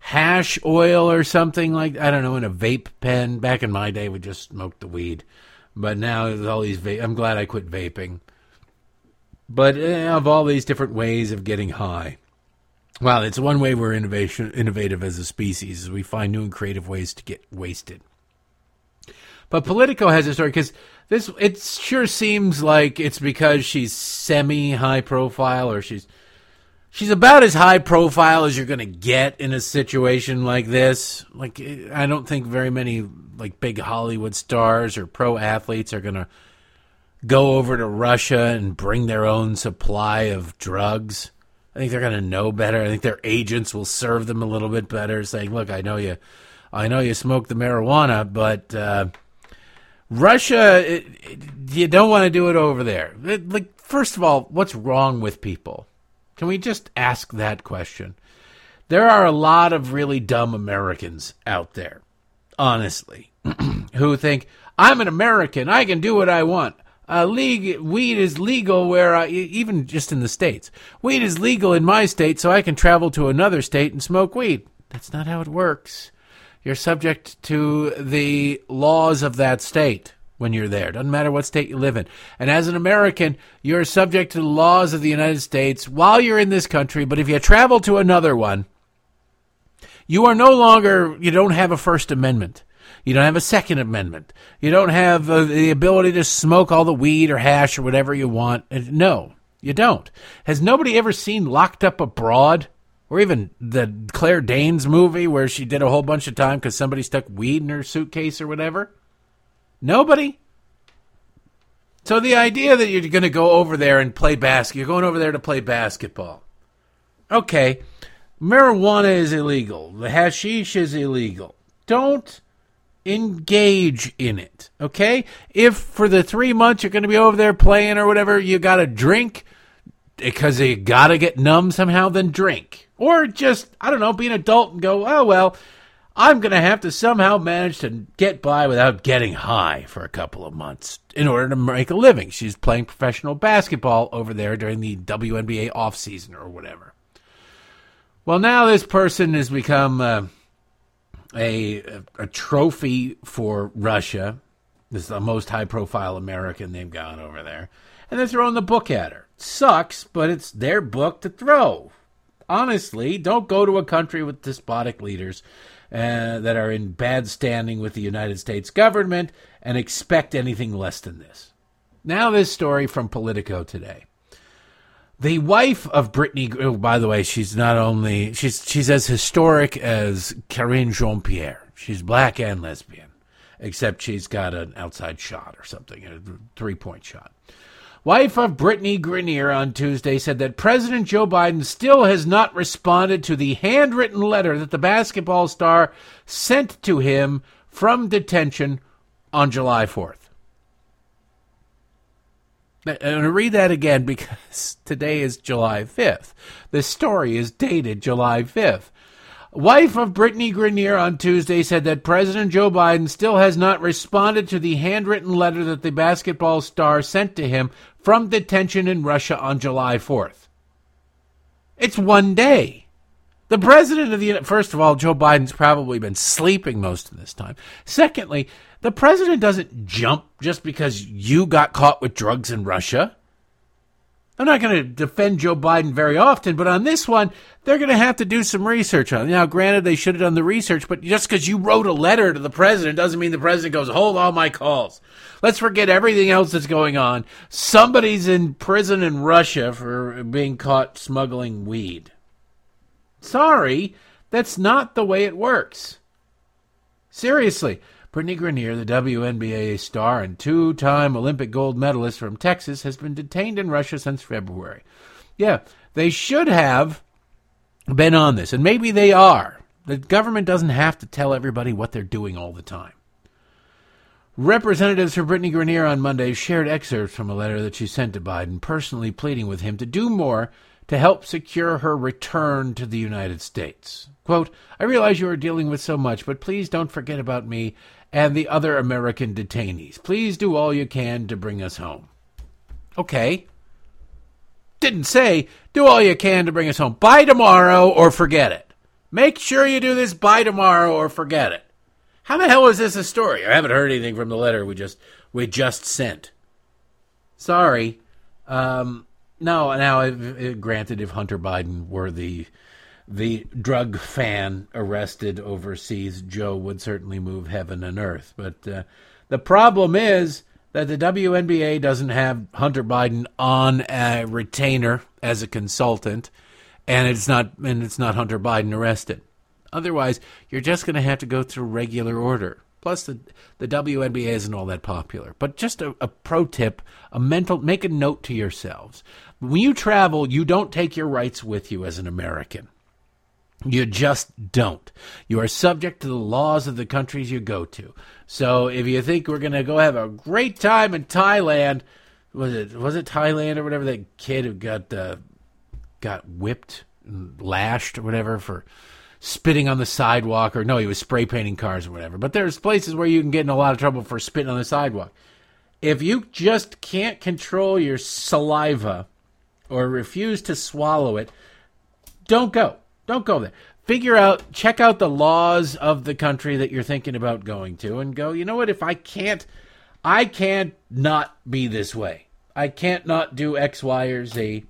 Speaker 1: hash oil or something like I don't know in a vape pen. Back in my day, we just smoked the weed, but now there's all these. Va- I'm glad I quit vaping. But uh, of all these different ways of getting high, well, it's one way we're innovation innovative as a species. Is we find new and creative ways to get wasted. But Politico has a story because this it sure seems like it's because she's semi high profile or she's she's about as high profile as you're going to get in a situation like this. Like I don't think very many like big Hollywood stars or pro athletes are going to go over to Russia and bring their own supply of drugs. I think they're going to know better. I think their agents will serve them a little bit better, saying, "Look, I know you, I know you smoke the marijuana, but uh, Russia, it, it, you don't want to do it over there. It, like, first of all, what's wrong with people? Can we just ask that question? There are a lot of really dumb Americans out there, honestly, who think I'm an American. I can do what I want. Uh, league, weed is legal where I, even just in the states. Weed is legal in my state, so I can travel to another state and smoke weed. That's not how it works. You're subject to the laws of that state when you're there. Doesn't matter what state you live in. And as an American, you're subject to the laws of the United States while you're in this country. But if you travel to another one, you are no longer, you don't have a First Amendment. You don't have a Second Amendment. You don't have uh, the ability to smoke all the weed or hash or whatever you want. No, you don't. Has nobody ever seen Locked Up Abroad? Or even the Claire Danes movie where she did a whole bunch of time because somebody stuck weed in her suitcase or whatever? Nobody? So the idea that you're going to go over there and play basket, you're going over there to play basketball. Okay, marijuana is illegal. The hashish is illegal. Don't engage in it. Okay? If for the three months you're going to be over there playing or whatever, you got to drink because you got to get numb somehow, then drink. Or just, I don't know, be an adult and go, oh, well, I'm going to have to somehow manage to get by without getting high for a couple of months in order to make a living. She's playing professional basketball over there during the WNBA offseason or whatever. Well, now this person has become uh, a, a trophy for Russia. This is the most high profile American they've got over there. And they're throwing the book at her. Sucks, but it's their book to throw. Honestly, don't go to a country with despotic leaders uh, that are in bad standing with the United States government and expect anything less than this. Now, this story from Politico today. The wife of Brittany, oh, by the way, she's not only she's she's as historic as Karine Jean Pierre. She's black and lesbian, except she's got an outside shot or something, a three point shot. Wife of Brittany Grenier on Tuesday said that President Joe Biden still has not responded to the handwritten letter that the basketball star sent to him from detention on July 4th. I'm going to read that again because today is July 5th. This story is dated July 5th. Wife of Brittany Grenier on Tuesday said that President Joe Biden still has not responded to the handwritten letter that the basketball star sent to him from detention in Russia on July 4th. It's one day. The president of the first of all, Joe Biden's probably been sleeping most of this time. Secondly, the president doesn't jump just because you got caught with drugs in Russia. I'm not going to defend Joe Biden very often, but on this one, they're going to have to do some research on. Now, granted, they should have done the research, but just because you wrote a letter to the president doesn't mean the president goes, hold all my calls. Let's forget everything else that's going on. Somebody's in prison in Russia for being caught smuggling weed. Sorry, that's not the way it works. Seriously. Brittany Grenier, the WNBA star and two time Olympic gold medalist from Texas, has been detained in Russia since February. Yeah, they should have been on this, and maybe they are. The government doesn't have to tell everybody what they're doing all the time. Representatives for Brittany Grenier on Monday shared excerpts from a letter that she sent to Biden, personally pleading with him to do more to help secure her return to the United States. Quote, I realize you are dealing with so much, but please don't forget about me and the other American detainees. Please do all you can to bring us home. Okay. Didn't say do all you can to bring us home. By tomorrow or forget it. Make sure you do this by tomorrow or forget it. How the hell is this a story? I haven't heard anything from the letter we just we just sent. Sorry. Um, no, now granted, if Hunter Biden were the the drug fan arrested overseas, Joe would certainly move heaven and earth. But uh, the problem is that the WNBA doesn't have Hunter Biden on a retainer as a consultant, and it's not and it's not Hunter Biden arrested. Otherwise, you're just going to have to go through regular order. Plus, the the WNBA isn't all that popular. But just a, a pro tip, a mental make a note to yourselves. When you travel, you don't take your rights with you as an American. You just don't. You are subject to the laws of the countries you go to. So if you think we're going to go have a great time in Thailand, was it was it Thailand or whatever that kid who got uh, got whipped, lashed or whatever for spitting on the sidewalk or no, he was spray painting cars or whatever. But there's places where you can get in a lot of trouble for spitting on the sidewalk. If you just can't control your saliva or refuse to swallow it, don't go don't go there. Figure out, check out the laws of the country that you're thinking about going to and go, you know what, if I can't, I can't not be this way. I can't not do X, Y, or Z.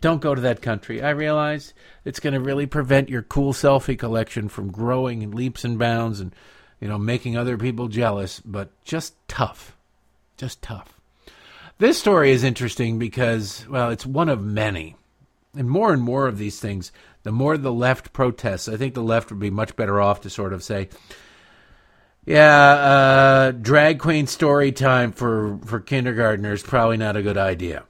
Speaker 1: Don't go to that country. I realize it's going to really prevent your cool selfie collection from growing in leaps and bounds and, you know, making other people jealous, but just tough. Just tough. This story is interesting because, well, it's one of many and more and more of these things, the more the left protests, I think the left would be much better off to sort of say, yeah, uh, drag queen story time for, for kindergartners probably not a good idea.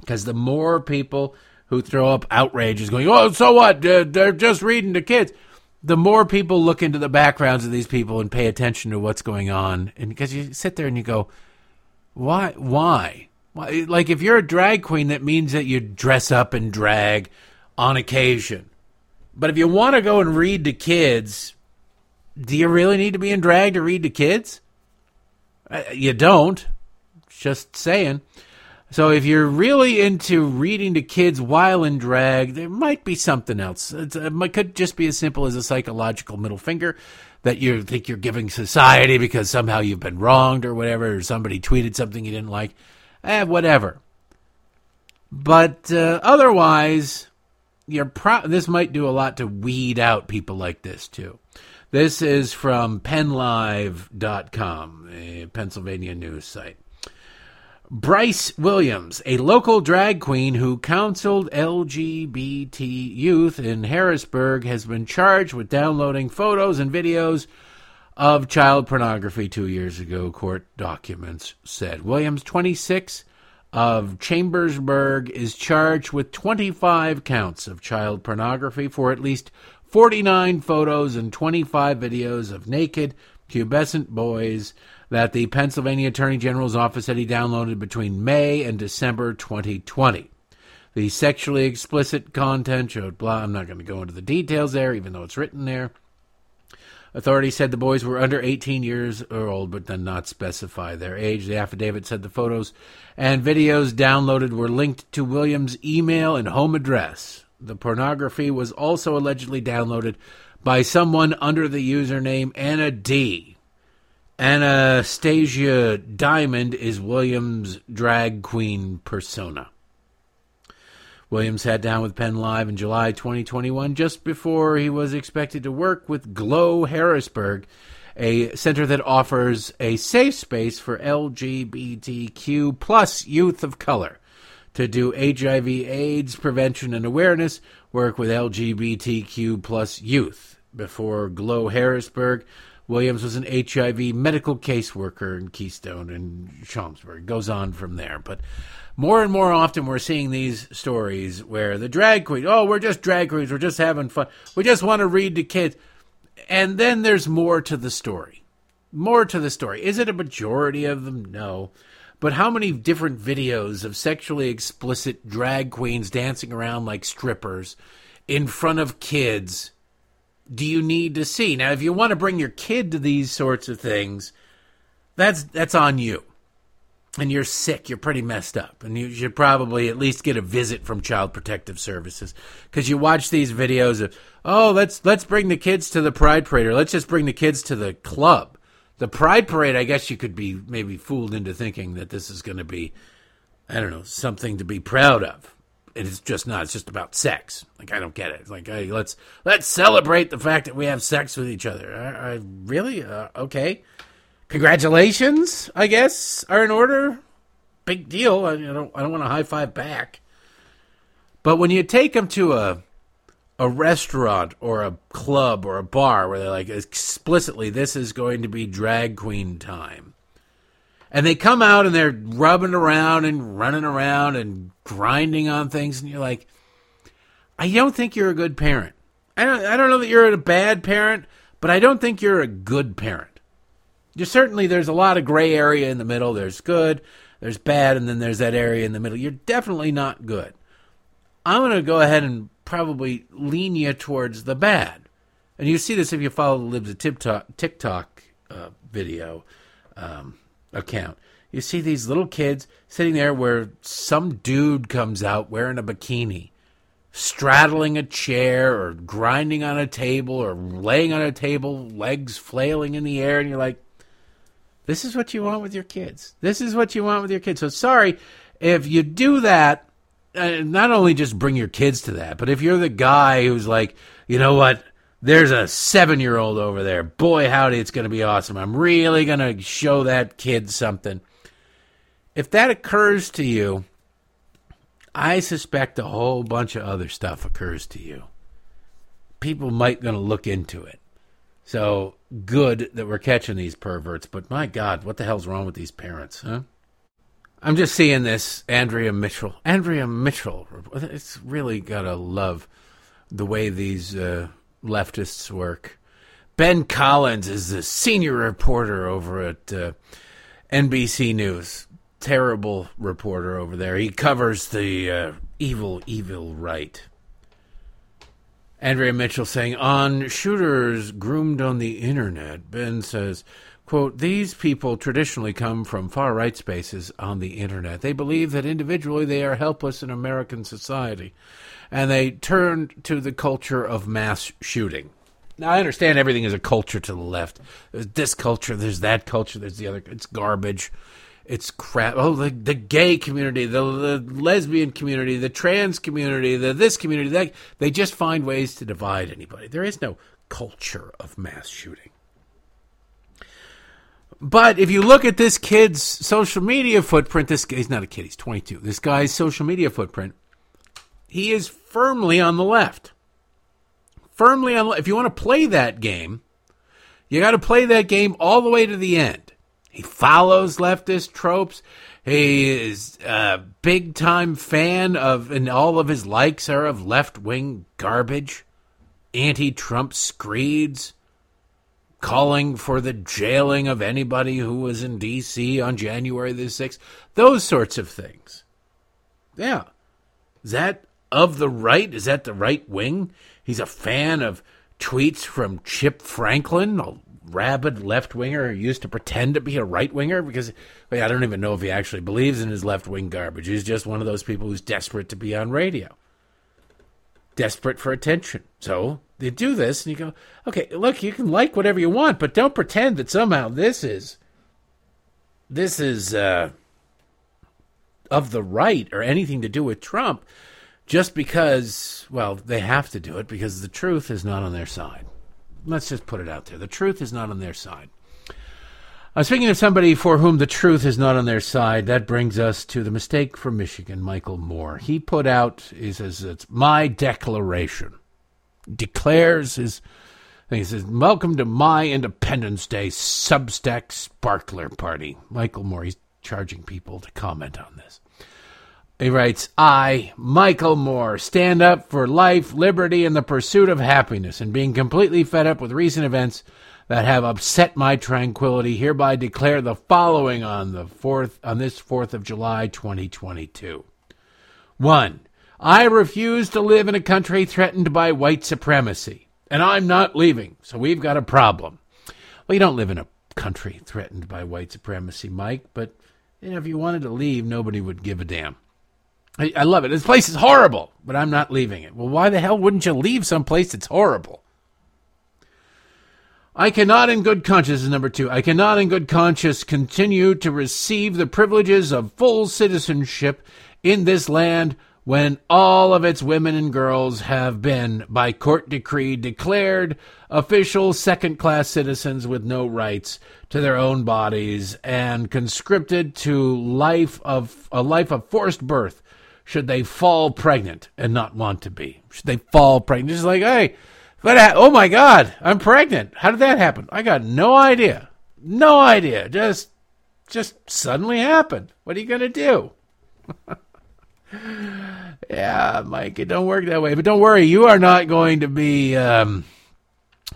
Speaker 1: Because the more people who throw up outrages going, oh, so what? They're, they're just reading to kids. The more people look into the backgrounds of these people and pay attention to what's going on. And because you sit there and you go, why? Why? Like, if you're a drag queen, that means that you dress up and drag on occasion. But if you want to go and read to kids, do you really need to be in drag to read to kids? Uh, you don't. Just saying. So if you're really into reading to kids while in drag, there might be something else. It's, it could just be as simple as a psychological middle finger that you think you're giving society because somehow you've been wronged or whatever, or somebody tweeted something you didn't like. Eh, whatever. But uh, otherwise, you're pro- this might do a lot to weed out people like this too. This is from PennLive.com, a Pennsylvania news site. Bryce Williams, a local drag queen who counseled LGBT youth in Harrisburg, has been charged with downloading photos and videos of child pornography two years ago, court documents said. Williams, 26, of Chambersburg, is charged with 25 counts of child pornography for at least 49 photos and 25 videos of naked, pubescent boys that the Pennsylvania Attorney General's office said he downloaded between May and December 2020. The sexually explicit content showed blah. I'm not going to go into the details there, even though it's written there. Authorities said the boys were under 18 years old, but did not specify their age. The affidavit said the photos and videos downloaded were linked to Williams' email and home address. The pornography was also allegedly downloaded by someone under the username Anna D. Anastasia Diamond is Williams' drag queen persona. Williams sat down with Penn Live in July 2021, just before he was expected to work with Glow Harrisburg, a center that offers a safe space for LGBTQ plus youth of color to do HIV/AIDS prevention and awareness work with LGBTQ plus youth. Before Glow Harrisburg, Williams was an HIV medical caseworker in Keystone and Chambersburg. Goes on from there. But more and more often we're seeing these stories where the drag queen, oh, we're just drag queens, we're just having fun. We just want to read to kids. And then there's more to the story. More to the story. Is it a majority of them? No. But how many different videos of sexually explicit drag queens dancing around like strippers in front of kids do you need to see? Now, if you want to bring your kid to these sorts of things, that's that's on you. And you're sick, you're pretty messed up, and you should probably at least get a visit from Child Protective Services because you watch these videos of, oh, let's let's bring the kids to the Pride Parade, or let's just bring the kids to the club. The Pride Parade, I guess you could be maybe fooled into thinking that this is going to be, I don't know, something to be proud of it's just not. It's just about sex. Like I don't get it. Like hey, let's let's celebrate the fact that we have sex with each other. I, I really uh, okay. Congratulations, I guess, are in order. Big deal. I, don't. I don't want to high five back. But when you take them to a a restaurant or a club or a bar where they're like explicitly, this is going to be drag queen time and they come out and they're rubbing around and running around and grinding on things, and you're like, I don't think you're a good parent. I don't, I don't know that you're a bad parent, but I don't think you're a good parent. Certainly there's a lot of gray area in the middle. There's good, there's bad, and then there's that area in the middle. You're definitely not good. I'm going to go ahead and probably lean you towards the bad. And you see this if you follow the Libs of TikTok, TikTok uh, video. Um, account. You see these little kids sitting there where some dude comes out wearing a bikini, straddling a chair or grinding on a table or laying on a table, legs flailing in the air, and you're like, this is what you want with your kids. This is what you want with your kids. So sorry if you do that. Uh, not only just bring your kids to that, but if you're the guy who's like, you know what, there's a seven year old over there. Boy, howdy, it's going to be awesome. I'm really going to show that kid something. If that occurs to you, I suspect a whole bunch of other stuff occurs to you. People might going to look into it. So good that we're catching these perverts, but my God, what the hell's wrong with these parents, huh? I'm just seeing this Andrea Mitchell. Andrea Mitchell. It's really gotta love the way these uh, leftists work. Ben Collins is the senior reporter over at uh, NBC News. Terrible reporter over there. He covers the uh, evil, evil right. Andrea Mitchell saying, on shooters groomed on the internet, Ben says, quote, these people traditionally come from far right spaces on the internet. They believe that individually they are helpless in American society, and they turn to the culture of mass shooting. Now, I understand everything is a culture to the left. There's this culture, there's that culture, there's the other. It's garbage. It's crap. Oh, the, the gay community, the, the lesbian community, the trans community, the this community, that. They just find ways to divide anybody. There is no culture of mass shooting. But if you look at this kid's social media footprint, this he's not a kid, he's 22. This guy's social media footprint, he is firmly on the left. Firmly on if you want to play that game, you got to play that game all the way to the end. He follows leftist tropes. He is a big time fan of, and all of his likes are of left wing garbage, anti Trump screeds, calling for the jailing of anybody who was in D.C. on January the 6th, those sorts of things. Yeah. Is that of the right? Is that the right wing? He's a fan of tweets from Chip Franklin, rabid left winger who used to pretend to be a right winger because I don't even know if he actually believes in his left wing garbage. He's just one of those people who's desperate to be on radio, desperate for attention. So they do this, and you go, okay, look, you can like whatever you want, but don't pretend that somehow this is this is uh, of the right or anything to do with Trump. Just because, well, they have to do it because the truth is not on their side. Let's just put it out there. The truth is not on their side. Uh, speaking of somebody for whom the truth is not on their side, that brings us to the mistake from Michigan, Michael Moore. He put out, he says, it's my declaration. Declares his, he says, welcome to my Independence Day Substack Sparkler Party. Michael Moore, he's charging people to comment on this. He writes, I, Michael Moore, stand up for life, liberty, and the pursuit of happiness, and being completely fed up with recent events that have upset my tranquility, hereby declare the following on the fourth on this fourth of July, 2022. One, I refuse to live in a country threatened by white supremacy, and I'm not leaving, so we've got a problem. Well, you don't live in a country threatened by white supremacy, Mike, but you know, if you wanted to leave, nobody would give a damn. I, I love it. This place is horrible, but I'm not leaving it. Well, why the hell wouldn't you leave some place that's horrible? I cannot, in good conscience, number two. I cannot, in good conscience, continue to receive the privileges of full citizenship in this land when all of its women and girls have been, by court decree, declared official second class citizens with no rights to their own bodies and conscripted to life of a life of forced birth should they fall pregnant and not want to be? Should they fall pregnant? Just like, hey, but oh my God, I'm pregnant. How did that happen? I got no idea. No idea. Just, just suddenly happened. What are you gonna do? yeah, Mike, it don't work that way. But don't worry, you are not going to be um,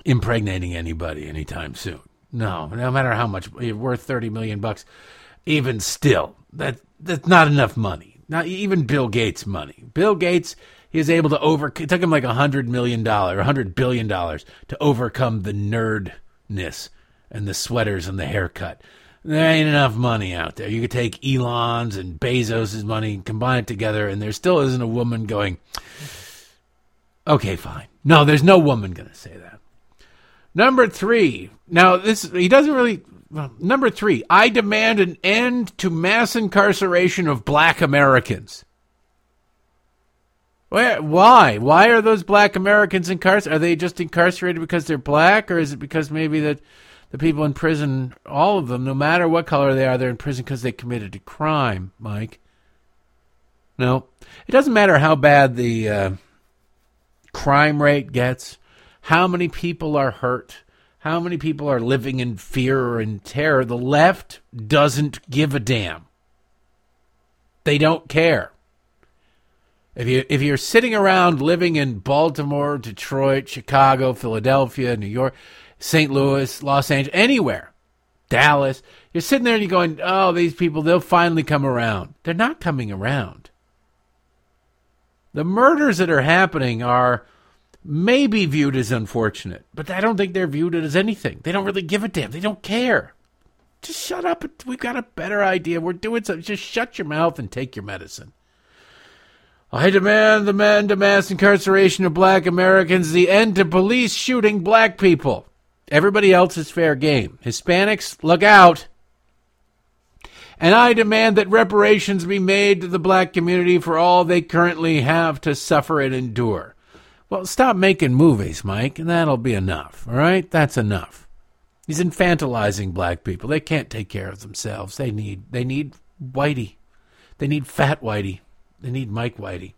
Speaker 1: impregnating anybody anytime soon. No, no matter how much you're worth, thirty million bucks. Even still, that that's not enough money not even Bill Gates' money. Bill Gates, he was able to over. It took him like a hundred million dollar, a hundred billion dollars to overcome the nerdness and the sweaters and the haircut. There ain't enough money out there. You could take Elon's and Bezos's money, combine it together, and there still isn't a woman going. Okay, fine. No, there's no woman going to say that. Number three. Now this he doesn't really well, number three, I demand an end to mass incarceration of black Americans. Where, why? Why are those black Americans incarcerated? Are they just incarcerated because they're black, or is it because maybe that the people in prison, all of them, no matter what color they are, they're in prison because they committed a crime, Mike? No. It doesn't matter how bad the uh, crime rate gets, how many people are hurt, how many people are living in fear or in terror. The left doesn't give a damn. They don't care. If you if you're sitting around living in Baltimore, Detroit, Chicago, Philadelphia, New York, St. Louis, Los Angeles, anywhere, Dallas, you're sitting there and you're going, "Oh, these people, they'll finally come around." They're not coming around. The murders that are happening are maybe viewed as unfortunate, but I don't think they're viewed as anything. They don't really give a damn. They don't care. Just shut up. We've got a better idea. We're doing something. Just shut your mouth and take your medicine. I demand the end to mass incarceration of black Americans, the end to police shooting black people. Everybody else is fair game. Hispanics, look out. And I demand that reparations be made to the black community for all they currently have to suffer and endure. Well, stop making movies, Mike, and that'll be enough. All right? That's enough. He's infantilizing black people. They can't take care of themselves. They need they need Whitey. They need fat Whitey. They need Mike Whitey.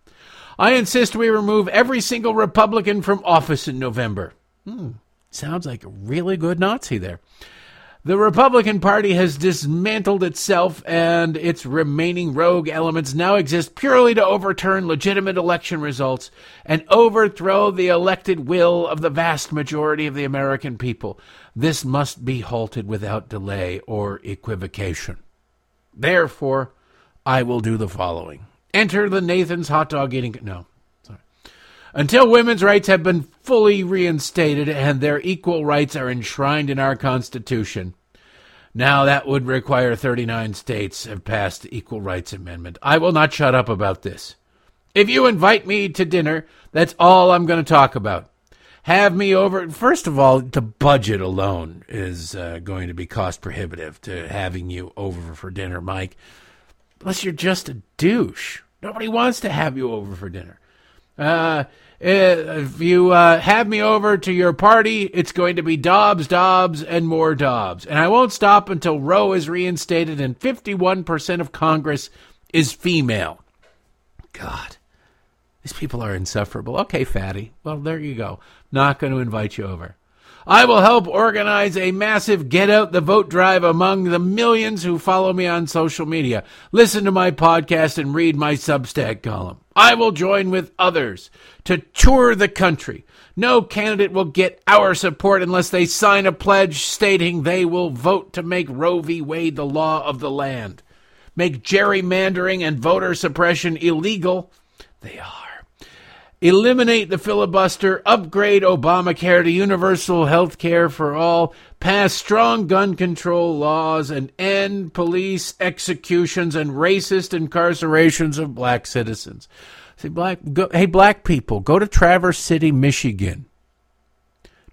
Speaker 1: I insist we remove every single Republican from office in November. Hmm, sounds like a really good Nazi there. The Republican Party has dismantled itself, and its remaining rogue elements now exist purely to overturn legitimate election results and overthrow the elected will of the vast majority of the American people. This must be halted without delay or equivocation. Therefore, I will do the following. Enter the Nathan's hot dog eating. No, sorry. Until women's rights have been fully reinstated and their equal rights are enshrined in our Constitution. Now, that would require 39 states have passed the Equal Rights Amendment. I will not shut up about this. If you invite me to dinner, that's all I'm going to talk about. Have me over. First of all, the budget alone is uh, going to be cost prohibitive to having you over for dinner, Mike. Unless you're just a douche. Nobody wants to have you over for dinner. Uh, if you uh, have me over to your party, it's going to be Dobbs, Dobbs, and more Dobbs. And I won't stop until Roe is reinstated and 51% of Congress is female. God, these people are insufferable. Okay, fatty. Well, there you go. Not going to invite you over. I will help organize a massive get out the vote drive among the millions who follow me on social media, listen to my podcast, and read my Substack column. I will join with others to tour the country. No candidate will get our support unless they sign a pledge stating they will vote to make Roe v. Wade the law of the land, make gerrymandering and voter suppression illegal. They are eliminate the filibuster, upgrade Obamacare to universal health care for all, pass strong gun control laws, and end police executions and racist incarcerations of black citizens. See, black, go, hey, black people, go to Traverse City, Michigan.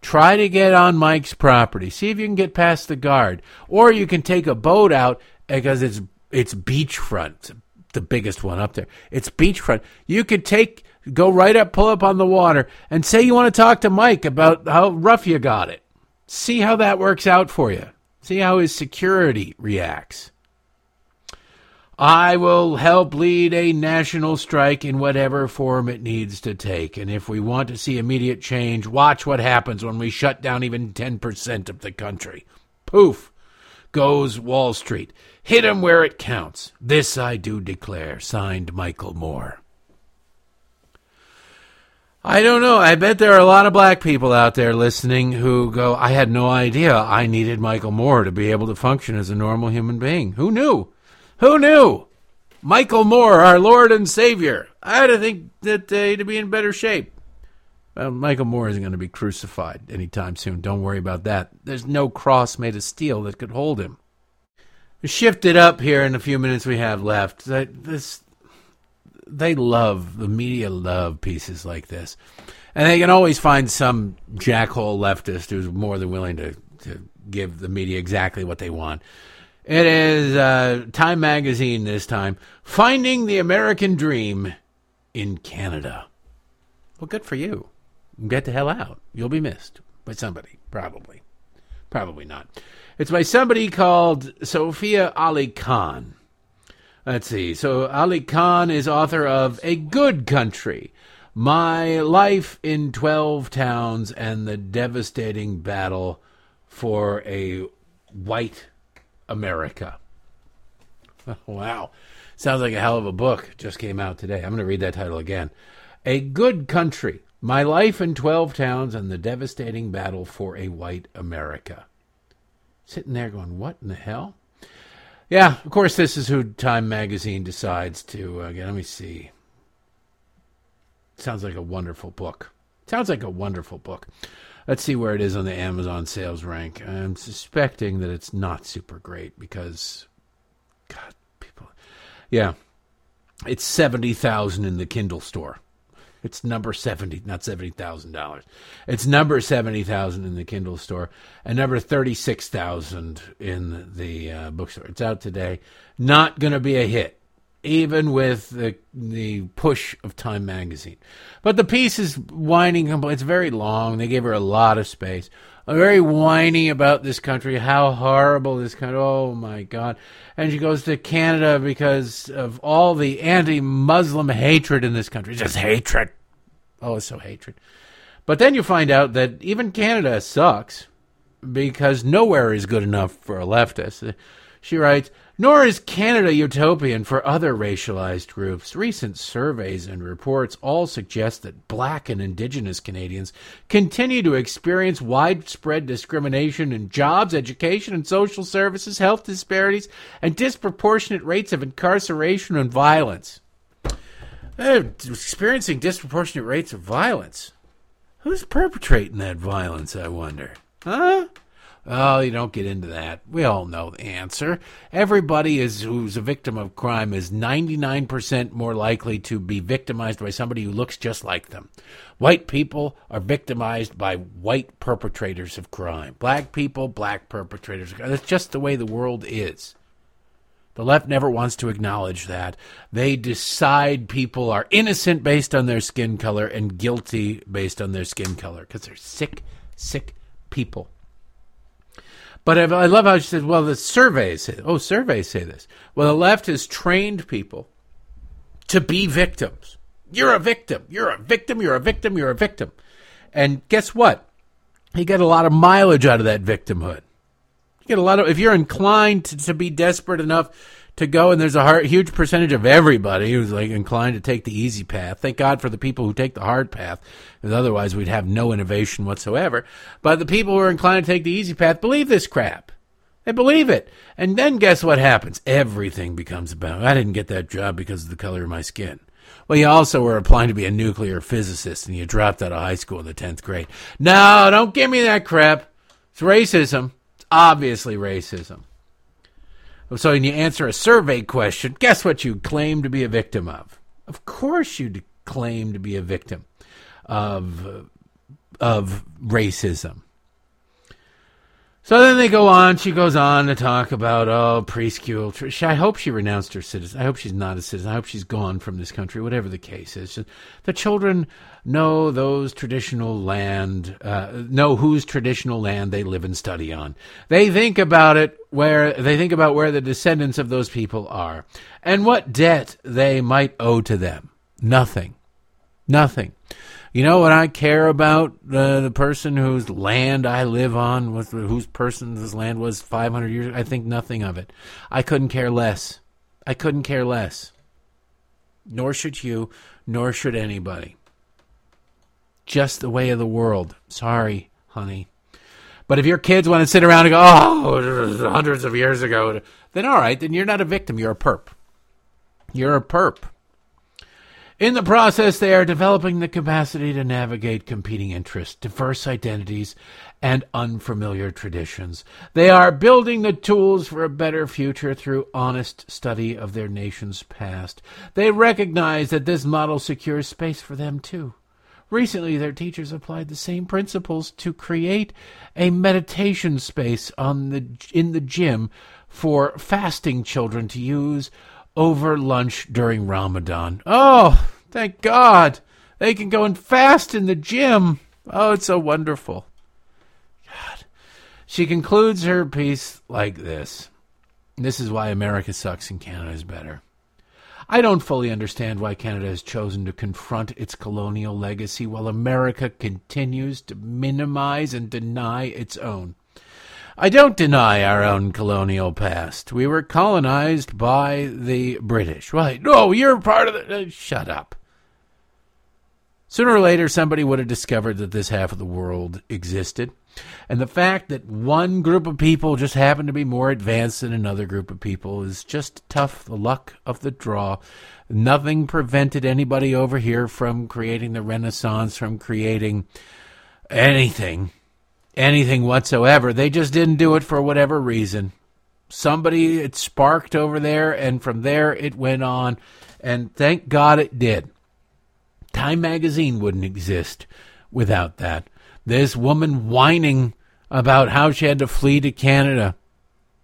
Speaker 1: Try to get on Mike's property. See if you can get past the guard, or you can take a boat out because it's it's beachfront, the biggest one up there. It's beachfront. You could take Go right up, pull up on the water, and say you want to talk to Mike about how rough you got it. See how that works out for you. See how his security reacts. I will help lead a national strike in whatever form it needs to take. And if we want to see immediate change, watch what happens when we shut down even 10% of the country. Poof goes Wall Street. hit 'em where it counts. This I do declare. Signed, Michael Moore. I don't know. I bet there are a lot of black people out there listening who go, I had no idea I needed Michael Moore to be able to function as a normal human being. Who knew? Who knew? Michael Moore, our Lord and Savior. I had to think that uh, he'd be in better shape. Well, Michael Moore isn't going to be crucified anytime soon. Don't worry about that. There's no cross made of steel that could hold him. Shift it up here in the few minutes we have left. This they love the media love pieces like this, and they can always find some jackhole leftist who's more than willing to to give the media exactly what they want. It is uh, Time Magazine this time, finding the American dream in Canada. Well, good for you. Get the hell out. You'll be missed by somebody, probably. Probably not. It's by somebody called Sophia Ali Khan. Let's see. So Ali Khan is author of A Good Country, My Life in 12 Towns, and the Devastating Battle for a White America. Wow. Sounds like a hell of a book. Just came out today. I'm going to read that title again. A Good Country, My Life in 12 Towns, and the Devastating Battle for a White America. Sitting there going, what in the hell? Yeah, of course, this is who Time Magazine decides to. Uh, get. let me see. Sounds like a wonderful book. Sounds like a wonderful book. Let's see where it is on the Amazon sales rank. I'm suspecting that it's not super great because, God, people. Yeah, it's seventy thousand in the Kindle store. It's number seventy, not seventy thousand dollars. It's number seventy thousand in the Kindle store, and number thirty six thousand in the uh, bookstore. It's out today. Not going to be a hit, even with the the push of Time magazine. But the piece is whining. It's very long. They gave her a lot of space. Very whiny about this country, how horrible this country. Oh my God! And she goes to Canada because of all the anti-Muslim hatred in this country. Just hatred. Oh, it's so hatred. But then you find out that even Canada sucks because nowhere is good enough for a leftist. She writes, nor is Canada utopian for other racialized groups. Recent surveys and reports all suggest that black and indigenous Canadians continue to experience widespread discrimination in jobs, education, and social services, health disparities, and disproportionate rates of incarceration and violence. Experiencing disproportionate rates of violence. Who's perpetrating that violence, I wonder? Huh? Oh, you don't get into that. We all know the answer. Everybody is who's a victim of crime is 99% more likely to be victimized by somebody who looks just like them. White people are victimized by white perpetrators of crime. Black people, black perpetrators. That's just the way the world is. The left never wants to acknowledge that. They decide people are innocent based on their skin color and guilty based on their skin color because they're sick, sick people. But I love how she said, well, the surveys say, oh, surveys say this. Well, the left has trained people to be victims. You're a victim. You're a victim. You're a victim. You're a victim. And guess what? You get a lot of mileage out of that victimhood. Get a lot of, if you're inclined to, to be desperate enough to go, and there's a hard, huge percentage of everybody who's like inclined to take the easy path. Thank God for the people who take the hard path, because otherwise we'd have no innovation whatsoever. But the people who are inclined to take the easy path believe this crap. They believe it. And then guess what happens? Everything becomes about, I didn't get that job because of the color of my skin. Well, you also were applying to be a nuclear physicist and you dropped out of high school in the 10th grade. No, don't give me that crap. It's racism. Obviously racism. So when you answer a survey question, guess what you claim to be a victim of? Of course you claim to be a victim of of racism. So then they go on. She goes on to talk about oh preschool. I hope she renounced her citizen. I hope she's not a citizen. I hope she's gone from this country. Whatever the case is, the children know those traditional land, uh, know whose traditional land they live and study on. They think about it where they think about where the descendants of those people are and what debt they might owe to them. Nothing. Nothing. You know what I care about? Uh, the person whose land I live on, whose person's land was 500 years. I think nothing of it. I couldn't care less. I couldn't care less. Nor should you, nor should anybody. Just the way of the world. Sorry, honey. But if your kids want to sit around and go, oh, hundreds of years ago, then all right, then you're not a victim. You're a perp. You're a perp. In the process, they are developing the capacity to navigate competing interests, diverse identities, and unfamiliar traditions. They are building the tools for a better future through honest study of their nation's past. They recognize that this model secures space for them too. Recently, their teachers applied the same principles to create a meditation space on the, in the gym for fasting children to use over lunch during Ramadan. Oh, thank God. They can go and fast in the gym. Oh, it's so wonderful. God. She concludes her piece like this. This is why America sucks and Canada is better. I don't fully understand why Canada has chosen to confront its colonial legacy while America continues to minimize and deny its own. I don't deny our own colonial past. We were colonized by the British. Right. No, you're part of the. Uh, shut up. Sooner or later, somebody would have discovered that this half of the world existed. And the fact that one group of people just happened to be more advanced than another group of people is just tough, the luck of the draw. Nothing prevented anybody over here from creating the Renaissance, from creating anything anything whatsoever. They just didn't do it for whatever reason. Somebody it sparked over there, and from there it went on, and thank God it did. Time magazine wouldn't exist without that. This woman whining about how she had to flee to Canada,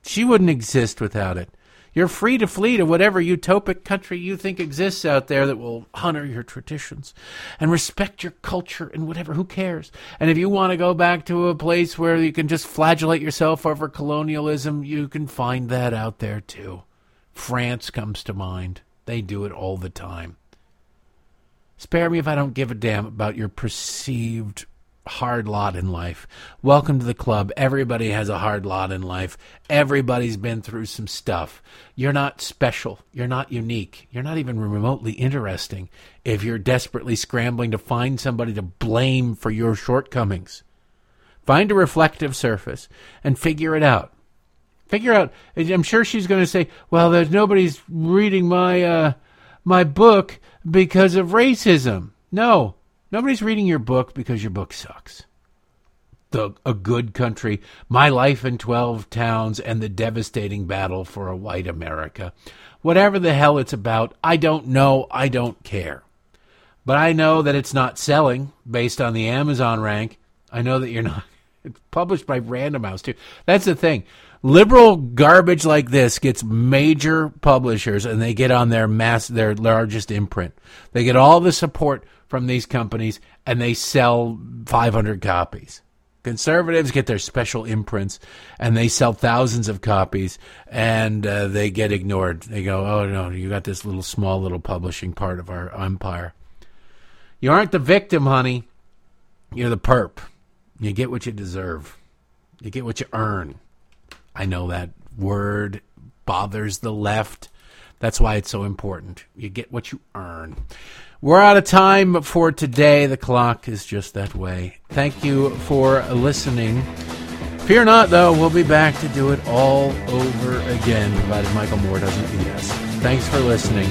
Speaker 1: she wouldn't exist without it. You're free to flee to whatever utopic country you think exists out there that will honor your traditions and respect your culture and whatever. Who cares? And if you want to go back to a place where you can just flagellate yourself over colonialism, you can find that out there too. France comes to mind. They do it all the time. Spare me if I don't give a damn about your perceived hard lot in life. Welcome to the club. Everybody has a hard lot in life. Everybody's been through some stuff. You're not special. You're not unique. You're not even remotely interesting if you're desperately scrambling to find somebody to blame for your shortcomings. Find a reflective surface and figure it out. Figure out. I'm sure she's going to say, "Well, there's nobody's reading my uh, my book because of racism." No, Nobody's reading your book because your book sucks. The A Good Country, My Life in 12 Towns, and the Devastating Battle for a White America. Whatever the hell it's about, I don't know. I don't care. But I know that it's not selling based on the Amazon rank. I know that you're not. It's published by Random House, too. That's the thing. Liberal garbage like this gets major publishers and they get on their mass their largest imprint. They get all the support from these companies and they sell 500 copies. Conservatives get their special imprints and they sell thousands of copies and uh, they get ignored. They go, oh no, you got this little small little publishing part of our empire. You aren't the victim, honey. You're the perp. You get what you deserve, you get what you earn. I know that word bothers the left. That's why it's so important. You get what you earn. We're out of time for today. The clock is just that way. Thank you for listening. Fear not, though, we'll be back to do it all over again, provided Michael Moore doesn't beat us. Thanks for listening.